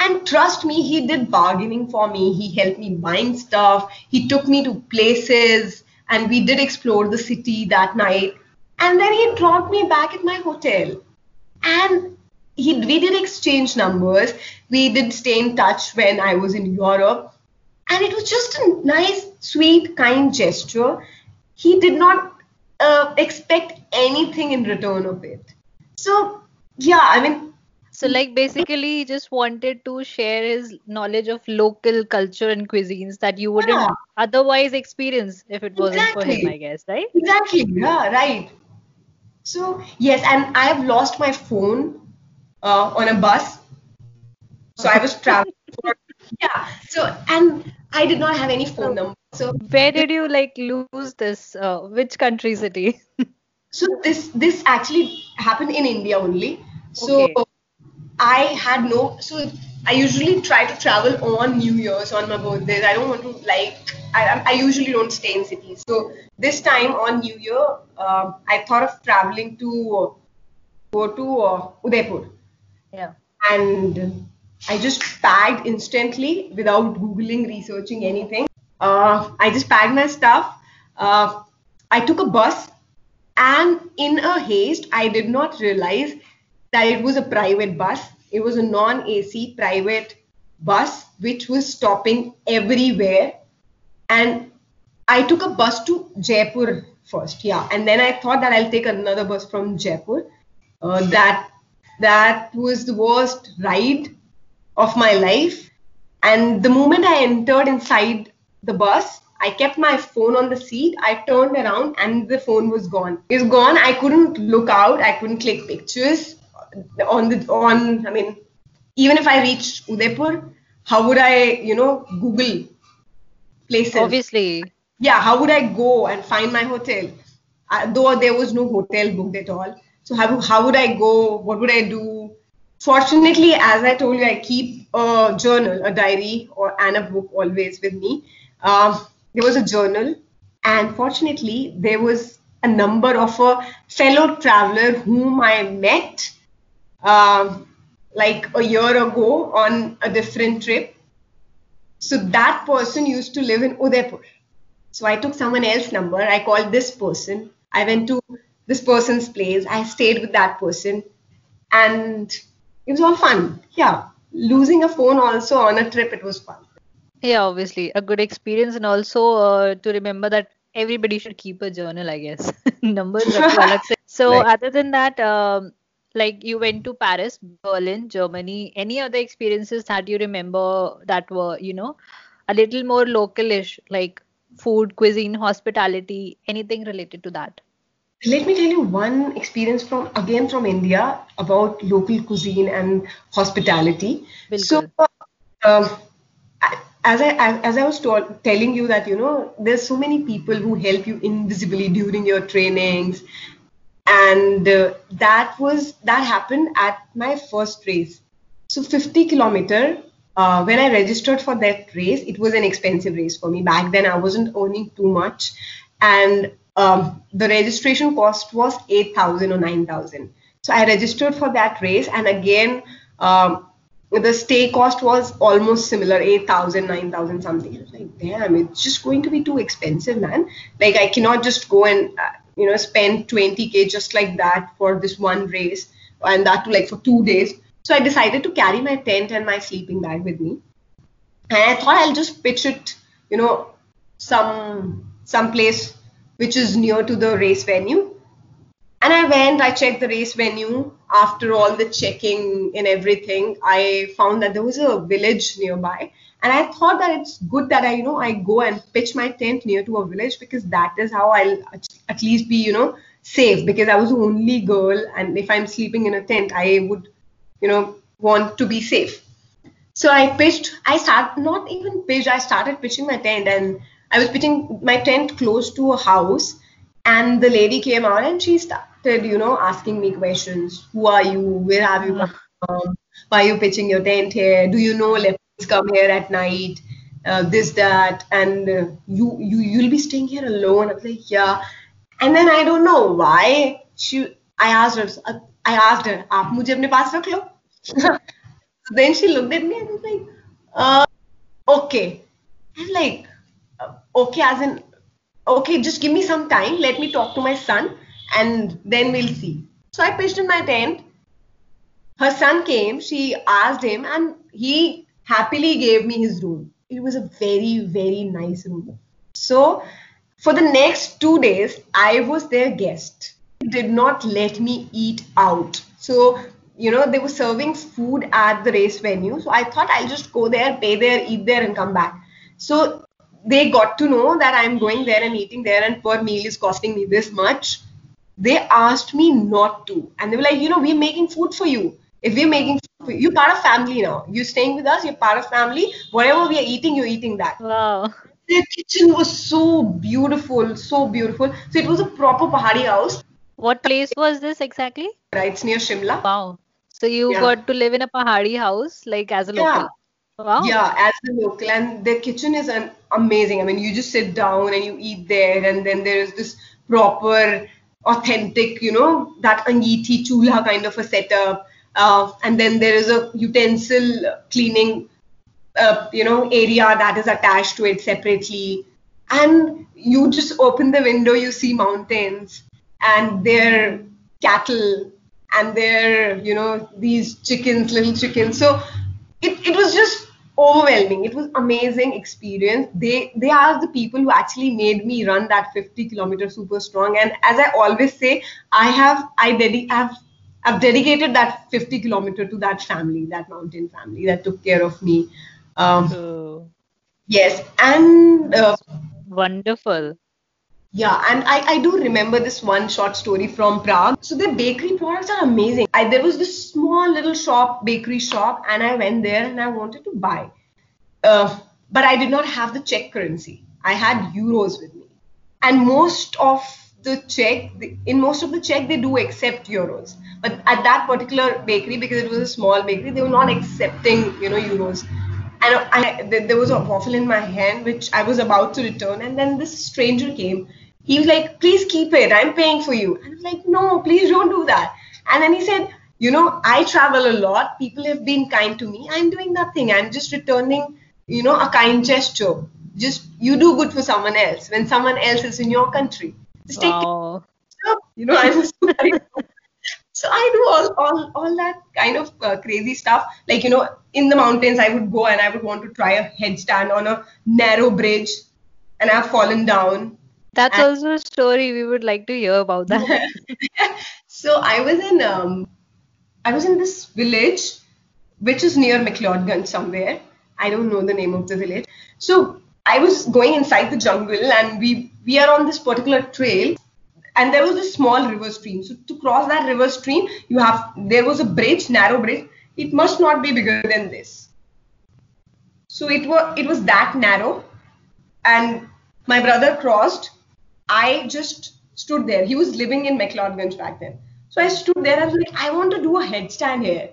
And trust me, he did bargaining for me. He helped me buying stuff. He took me to places and we did explore the city that night. And then he dropped me back at my hotel. And he we did exchange numbers. We did stay in touch when I was in Europe, and it was just a nice, sweet, kind gesture. He did not uh, expect anything in return of it. So yeah, I mean. So like basically he just wanted to share his knowledge of local culture and cuisines that you wouldn't yeah. otherwise experience if it wasn't exactly. for him, I guess, right? Exactly. Yeah, right. So yes, and I have lost my phone uh, on a bus. So I was traveling. Yeah. So and I did not have any phone number. So where did you like lose this? Uh, which country city? so this this actually happened in India only. So okay. I had no. So I usually try to travel on New Year's on my birthdays. I don't want to like. I, I usually don't stay in cities. So this time on New Year, uh, I thought of traveling to go to uh, Udaipur. Yeah. And I just packed instantly without Googling, researching anything. Uh, I just packed my stuff. Uh, I took a bus, and in a haste, I did not realize that it was a private bus. It was a non AC private bus which was stopping everywhere. And I took a bus to Jaipur first, yeah. And then I thought that I'll take another bus from Jaipur. Uh, that that was the worst ride of my life. And the moment I entered inside the bus, I kept my phone on the seat. I turned around and the phone was gone. It's gone. I couldn't look out. I couldn't click pictures on the on. I mean, even if I reached Udaipur, how would I, you know, Google places? Obviously. Yeah. How would I go and find my hotel? Uh, though there was no hotel booked at all. So how, how would I go? What would I do? Fortunately, as I told you, I keep a journal, a diary, or and a book always with me. Uh, there was a journal, and fortunately, there was a number of a fellow traveler whom I met uh, like a year ago on a different trip. So that person used to live in Udaipur. So I took someone else's number. I called this person. I went to this person's place. I stayed with that person, and it was all fun. Yeah, losing a phone also on a trip, it was fun. Yeah, obviously a good experience, and also uh, to remember that everybody should keep a journal. I guess numbers. so right. other than that, um, like you went to Paris, Berlin, Germany. Any other experiences that you remember that were you know a little more localish, like food, cuisine, hospitality, anything related to that? Let me tell you one experience from again from India about local cuisine and hospitality. So, um, as I as I was told, telling you that you know there's so many people who help you invisibly during your trainings, and uh, that was that happened at my first race. So 50 kilometer uh, when I registered for that race, it was an expensive race for me. Back then, I wasn't earning too much, and um, the registration cost was eight thousand or nine thousand. So I registered for that race, and again, um, the stay cost was almost similar 8000 9000 something like damn it's just going to be too expensive man. Like i cannot just go and uh, you know spend 20k just like that for this one race and that like for two days. So i decided to carry my tent and my sleeping bag with me. And i thought i'll just pitch it you know some some place which is near to the race venue and I went, I checked the race venue. After all the checking and everything, I found that there was a village nearby. And I thought that it's good that I, you know, I go and pitch my tent near to a village because that is how I'll at least be, you know, safe because I was the only girl. And if I'm sleeping in a tent, I would, you know, want to be safe. So I pitched, I started, not even pitched, I started pitching my tent and I was pitching my tent close to a house and the lady came out and she started, you know, asking me questions. Who are you? Where have you come from? Why are you pitching your tent here? Do you know leopards come here at night? Uh, this, that, and uh, you, you, you'll be staying here alone. I was like, yeah. And then I don't know why she. I asked her. I asked her, "आप मुझे अपने पास रख लो." then she looked at me and was like, uh, "Okay." I'm like, uh, "Okay," as in okay, just give me some time. Let me talk to my son and then we'll see. So I pitched in my tent. Her son came, she asked him, and he happily gave me his room. It was a very, very nice room. So for the next two days, I was their guest. Did not let me eat out. So, you know, they were serving food at the race venue. So I thought I'll just go there, pay there, eat there, and come back. So they got to know that I'm going there and eating there and per meal is costing me this much, they asked me not to. And they were like, you know, we're making food for you. If we're making food, you're part of family now. You're staying with us, you're part of family. Whatever we are eating, you're eating that. Wow. Their kitchen was so beautiful, so beautiful. So it was a proper Pahari house. What place was this exactly? Right, it's near Shimla. Wow. So you yeah. got to live in a Pahari house like as a local. Yeah. Wow. Yeah, as a local, and the kitchen is an amazing. I mean, you just sit down and you eat there, and then there is this proper, authentic, you know, that angithi chulha kind of a setup. Uh, and then there is a utensil cleaning, uh, you know, area that is attached to it separately. And you just open the window, you see mountains and their cattle and their, you know, these chickens, little chickens. So it, it was just overwhelming it was amazing experience they they are the people who actually made me run that 50 kilometer super strong and as i always say i have i dedi- have I've dedicated that 50 kilometer to that family, that mountain family that took care of me. Um, oh. Yes, and uh, wonderful. Yeah, and I, I do remember this one short story from Prague. So the bakery products are amazing. I, there was this small little shop, bakery shop, and I went there and I wanted to buy. Uh, but I did not have the Czech currency. I had euros with me. And most of the Czech, in most of the Czech, they do accept euros. But at that particular bakery, because it was a small bakery, they were not accepting, you know, euros and I, there was a waffle in my hand which I was about to return, and then this stranger came. He was like, "Please keep it. I'm paying for you." And I was like, "No, please don't do that." And then he said, "You know, I travel a lot. People have been kind to me. I'm doing nothing. I'm just returning, you know, a kind gesture. Just you do good for someone else when someone else is in your country. Just take oh. You know, I was so I do all, all, all that kind of uh, crazy stuff. Like, you know, in the mountains, I would go and I would want to try a headstand on a narrow bridge and I've fallen down. That's and, also a story we would like to hear about that. so I was in um, I was in this village which is near McLeodganj somewhere. I don't know the name of the village. So I was going inside the jungle and we we are on this particular trail and there was a small river stream. So to cross that river stream, you have there was a bridge, narrow bridge. It must not be bigger than this. So it was it was that narrow, and my brother crossed. I just stood there. He was living in McLeodganj back then. So I stood there. I was like, I want to do a headstand here.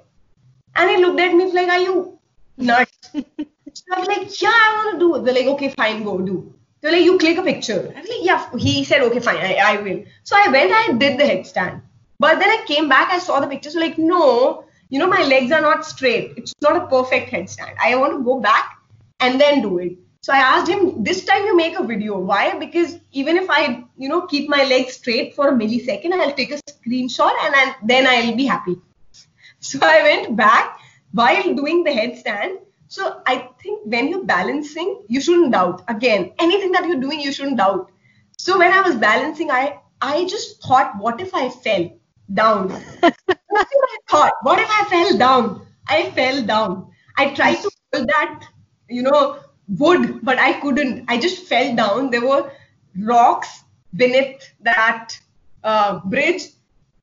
And he looked at me like, Are you nuts? so I'm like, yeah, I want to do it. They're like, okay, fine, go do. They're like, you click a picture. I was like, yeah. He said, okay, fine, I, I will. So I went, I did the headstand. But then I came back, I saw the pictures, like, no, you know, my legs are not straight. It's not a perfect headstand. I want to go back and then do it. So I asked him, this time you make a video. Why? Because even if I, you know, keep my legs straight for a millisecond, I'll take a screenshot and I'll, then I'll be happy. So I went back while doing the headstand. So I think when you're balancing, you shouldn't doubt. Again, anything that you're doing, you shouldn't doubt. So when I was balancing, I I just thought, what if I fell down? That's what I thought. What if I fell down? I fell down. I tried to hold that, you know, wood, but I couldn't. I just fell down. There were rocks beneath that uh, bridge,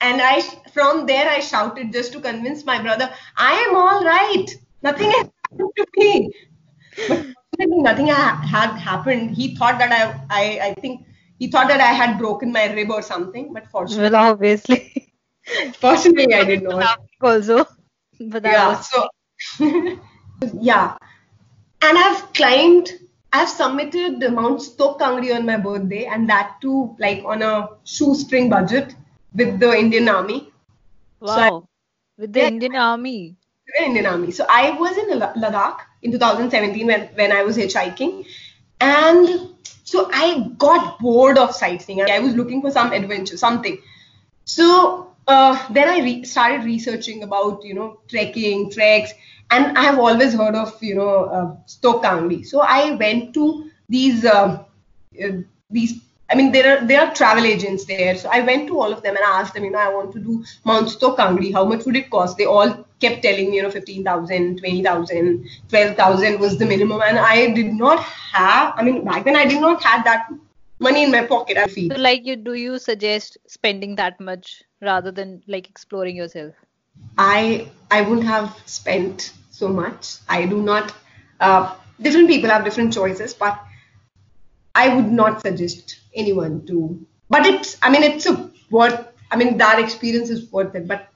and I from there I shouted just to convince my brother, I am all right. Nothing has to me. But nothing had happened. He thought that I, I, I think he thought that I had broken my rib or something. But fortunately, well, obviously, fortunately, I did not. Also, but yeah. Was... So, yeah and I've climbed, I've submitted the Mount Stok Kangri on my birthday, and that too, like on a shoestring budget with the Indian Army. Wow, so I, with the yeah, Indian Army. The Indian Army. So I was in Ladakh in 2017 when, when I was hitchhiking, and so I got bored of sightseeing. I was looking for some adventure, something. So uh, then I re- started researching about you know trekking, treks, and I have always heard of you know uh, Stok Kangri. So I went to these uh, uh, these. I mean, there are there are travel agents there. So I went to all of them and I asked them, you know, I want to do Mount Stok Kangri. How much would it cost? They all kept telling me, you know, 15,000, 20,000, 12,000 was the minimum. And I did not have, I mean, back then I did not have that money in my pocket. I feel. So like you, do you suggest spending that much rather than like exploring yourself? I I wouldn't have spent so much. I do not. Uh, different people have different choices, but I would not suggest anyone to. But it's. I mean, it's a worth. I mean, that experience is worth it. But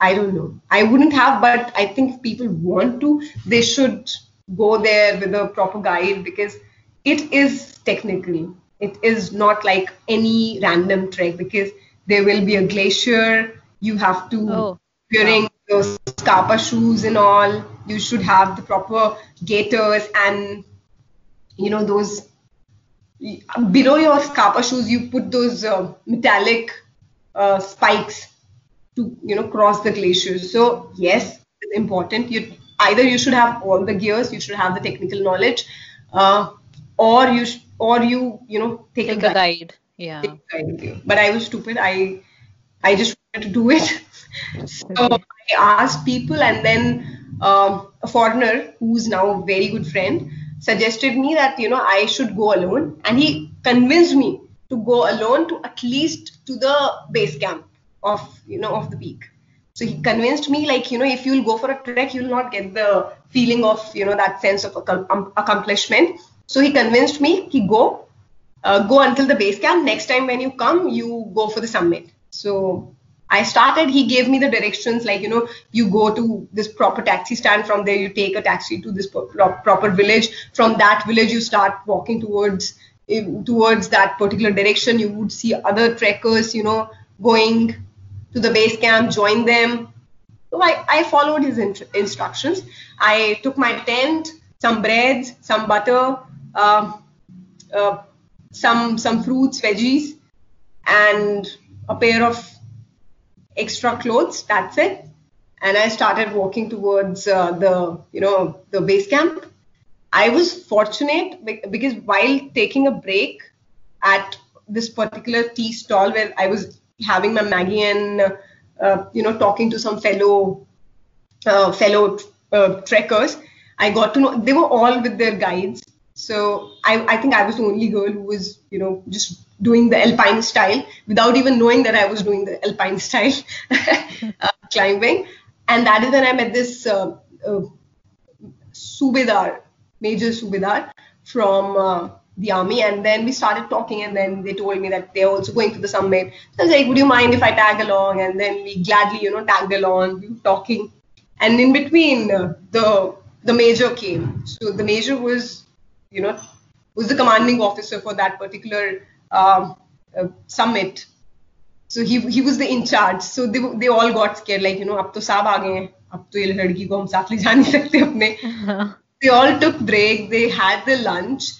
I don't know. I wouldn't have. But I think if people want to, they should go there with a proper guide because it is technically. It is not like any random trek because there will be a glacier. You have to oh, wearing those Scarpa shoes and all. You should have the proper gaiters and you know those below your Scarpa shoes. You put those uh, metallic uh, spikes to you know cross the glaciers. So yes, it's important. You either you should have all the gears. You should have the technical knowledge, uh, or you sh- or you you know take, take a guide. guide yeah but i was stupid i i just wanted to do it so i asked people and then um, a foreigner who's now a very good friend suggested me that you know i should go alone and he convinced me to go alone to at least to the base camp of you know of the peak so he convinced me like you know if you'll go for a trek you'll not get the feeling of you know that sense of accomplishment so he convinced me he go uh, go until the base camp. Next time when you come, you go for the summit. So I started, he gave me the directions like, you know, you go to this proper taxi stand. From there, you take a taxi to this proper village. From that village, you start walking towards towards that particular direction. You would see other trekkers, you know, going to the base camp, join them. So I, I followed his in- instructions. I took my tent, some breads, some butter, uh, uh, some some fruits, veggies, and a pair of extra clothes. That's it. And I started walking towards uh, the you know the base camp. I was fortunate because while taking a break at this particular tea stall where I was having my Maggi and uh, you know talking to some fellow uh, fellow uh, trekkers, I got to know they were all with their guides so I, I think I was the only girl who was, you know, just doing the alpine style without even knowing that I was doing the alpine style uh, climbing. And that is when I met this uh, uh, Subedar, Major Subedar from uh, the army. And then we started talking, and then they told me that they're also going to the summit. So I was like, Would you mind if I tag along? And then we gladly, you know, tagged along, we were talking. And in between uh, the the major came. So the major was, you know, was the commanding officer for that particular um, uh, summit. So he he was the in charge. So they they all got scared, like you know, अब तो सब आ गए हैं, अब तो ये लड़की को हम साथ ले जा नहीं सकते अपने. They all took break. They had the lunch.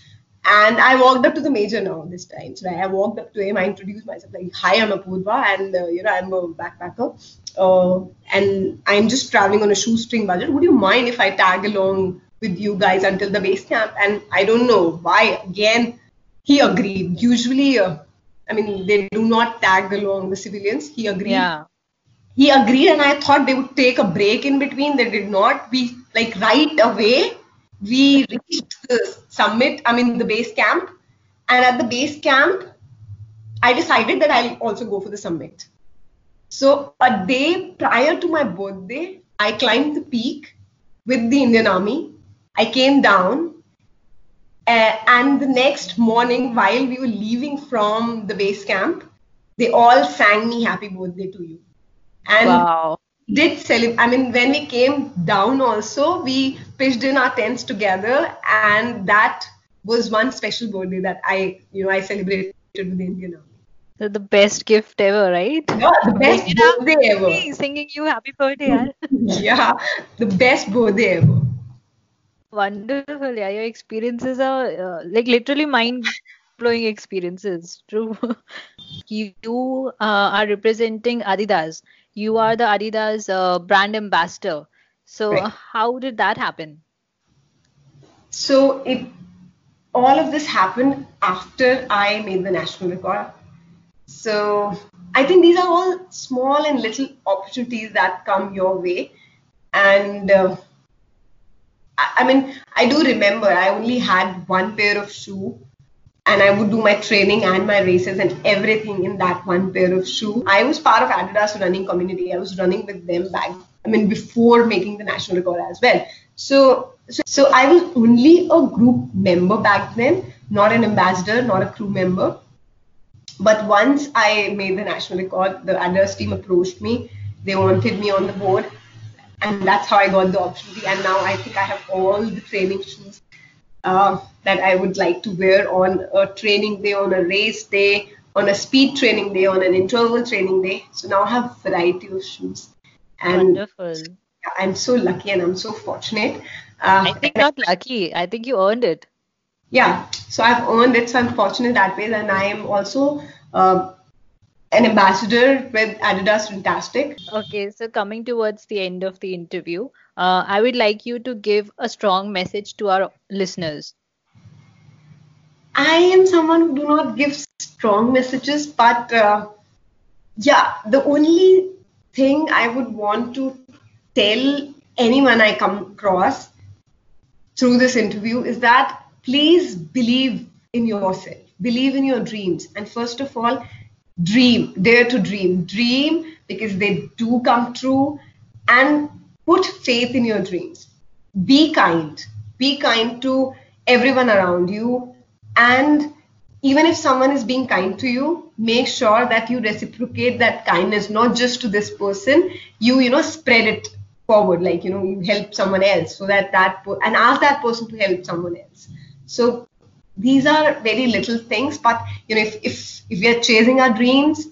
And I walked up to the major now this time. So I walked up to him. I introduced myself like, "Hi, I'm Apurva, and uh, you know I'm a backpacker, uh, and I'm just traveling on a shoestring budget. Would you mind if I tag along with you guys until the base camp?" And I don't know why. Again, he agreed. Usually, uh, I mean, they do not tag along the civilians. He agreed. Yeah. He agreed, and I thought they would take a break in between. They did not. We like right away we reached the summit, I mean, the base camp. And at the base camp, I decided that I'll also go for the summit. So, a day prior to my birthday, I climbed the peak with the Indian Army. I came down, uh, and the next morning, while we were leaving from the base camp, they all sang me happy birthday to you. And Wow. did celebrate. I mean, when we came down, also we pitched in our tents together, and that was one special birthday that I, you know, I celebrated with the Indian Army. So the best gift ever, right? Yeah, the best birthday ever. Singing you happy birthday. Yeah, the best birthday ever. Wonderful, yeah. Your experiences are uh, like literally mind-blowing experiences. True. You uh, are representing Adidas. You are the Adidas uh, brand ambassador. So Right. how did that happen? So it, all of this happened after I made the national record. So I think these are all small and little opportunities that come your way, and uh, I, mean I do remember I only had one pair of shoe. And I would do my training and my races and everything in that one pair of shoe. I was part of Adidas running community. I was running with them back. I mean, before making the national record as well. So, so, so I was only a group member back then, not an ambassador, not a crew member. But once I made the national record, the Adidas team approached me. They wanted me on the board, and that's how I got the option opportunity. And now I think I have all the training shoes uh, that I would like to wear on a training day, on a race day, on a speed training day, on an interval training day. So now I have variety of shoes, and Wonderful. I'm so lucky and I'm so fortunate. Uh, I think not lucky. I think you earned it. yeah, so I've earned it. So I'm fortunate that way, and I am also uh, an ambassador with Adidas Fantastic. Okay, so coming towards the end of the interview, uh, I would like you to give a strong message to our listeners. I am someone who do not give strong messages, but uh, yeah, the only thing I would want to tell anyone I come across through this interview is that please believe in yourself, believe in your dreams, and first of all, dream, dare to dream, dream because they do come true, and put faith in your dreams. Be kind, be kind to everyone around you, and even if someone is being kind to you make sure that you reciprocate that kindness not just to this person. You you know spread it forward like you know you help someone else so that that and ask that person to help someone else. So these are very little things but you know if if, if we are chasing our dreams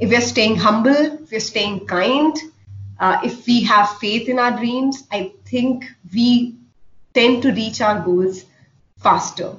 if we are staying humble if we are staying kind uh, if we have faith in our dreams i think we tend to reach our goals faster.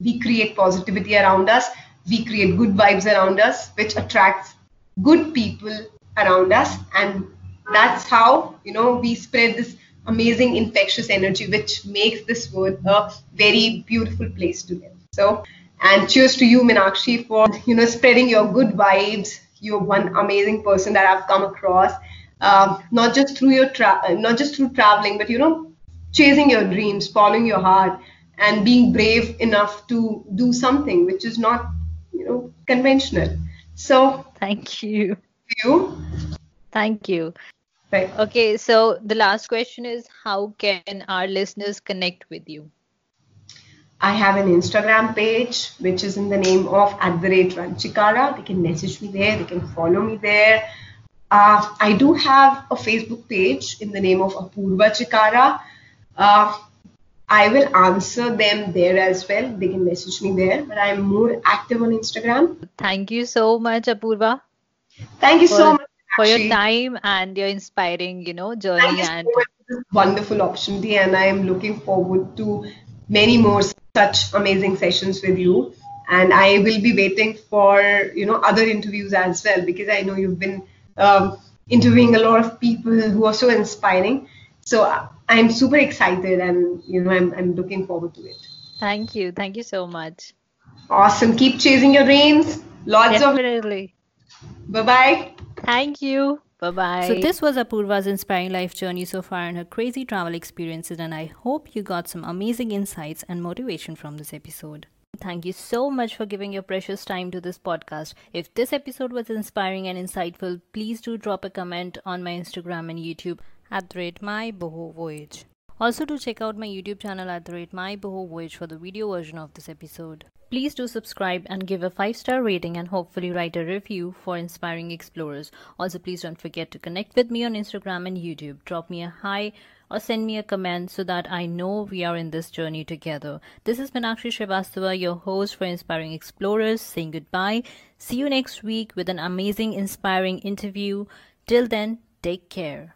We create positivity around us. We create good vibes around us which attracts good people around us. And that's how you know we spread this amazing infectious energy which makes this world a very beautiful place to live so and cheers to you minakshi for you know spreading your good vibes you're one amazing person that i've come across um, not just through your tra- not just through traveling but you know chasing your dreams following your heart and being brave enough to do something which is not you know conventional so Thank you. you Thank you. right Okay, so the last question is how can our listeners connect with you? I have an Instagram page which is in the name of at the rate Ranchikara. They can message me there, they can follow me there. Uh, I do have a Facebook page in the name of Apurva Chikara. Uh, I will answer them there as well. They can message me there, but I'm more active on Instagram. Thank you so much, Apurva. Thank you so much for your time and your inspiring, you know, journey Thank and so wonderful opportunity. And I am looking forward to many more such amazing sessions with you. And I will be waiting for you know other interviews as well because I know you've been um, interviewing a lot of people who are so inspiring. So I'm super excited and you know I'm I'm looking forward to it. Thank you. Thank you so much. Awesome. Keep chasing your dreams. Lots Definitely. of Bye bye. Thank you. Bye bye. So, this was Apurva's inspiring life journey so far and her crazy travel experiences, and I hope you got some amazing insights and motivation from this episode. Thank you so much for giving your precious time to this podcast. If this episode was inspiring and insightful, please do drop a comment on my Instagram and YouTube at rate my boho voyage. Also, do check out my YouTube channel at the rate my boho voyage for the video version of this episode. Please do subscribe and give a 5 star rating and hopefully write a review for inspiring explorers. Also, please don't forget to connect with me on Instagram and YouTube. Drop me a hi or send me a comment so that I know we are in this journey together. This is Minakshi Srivastava, your host for Inspiring Explorers, saying goodbye. See you next week with an amazing, inspiring interview. Till then, take care.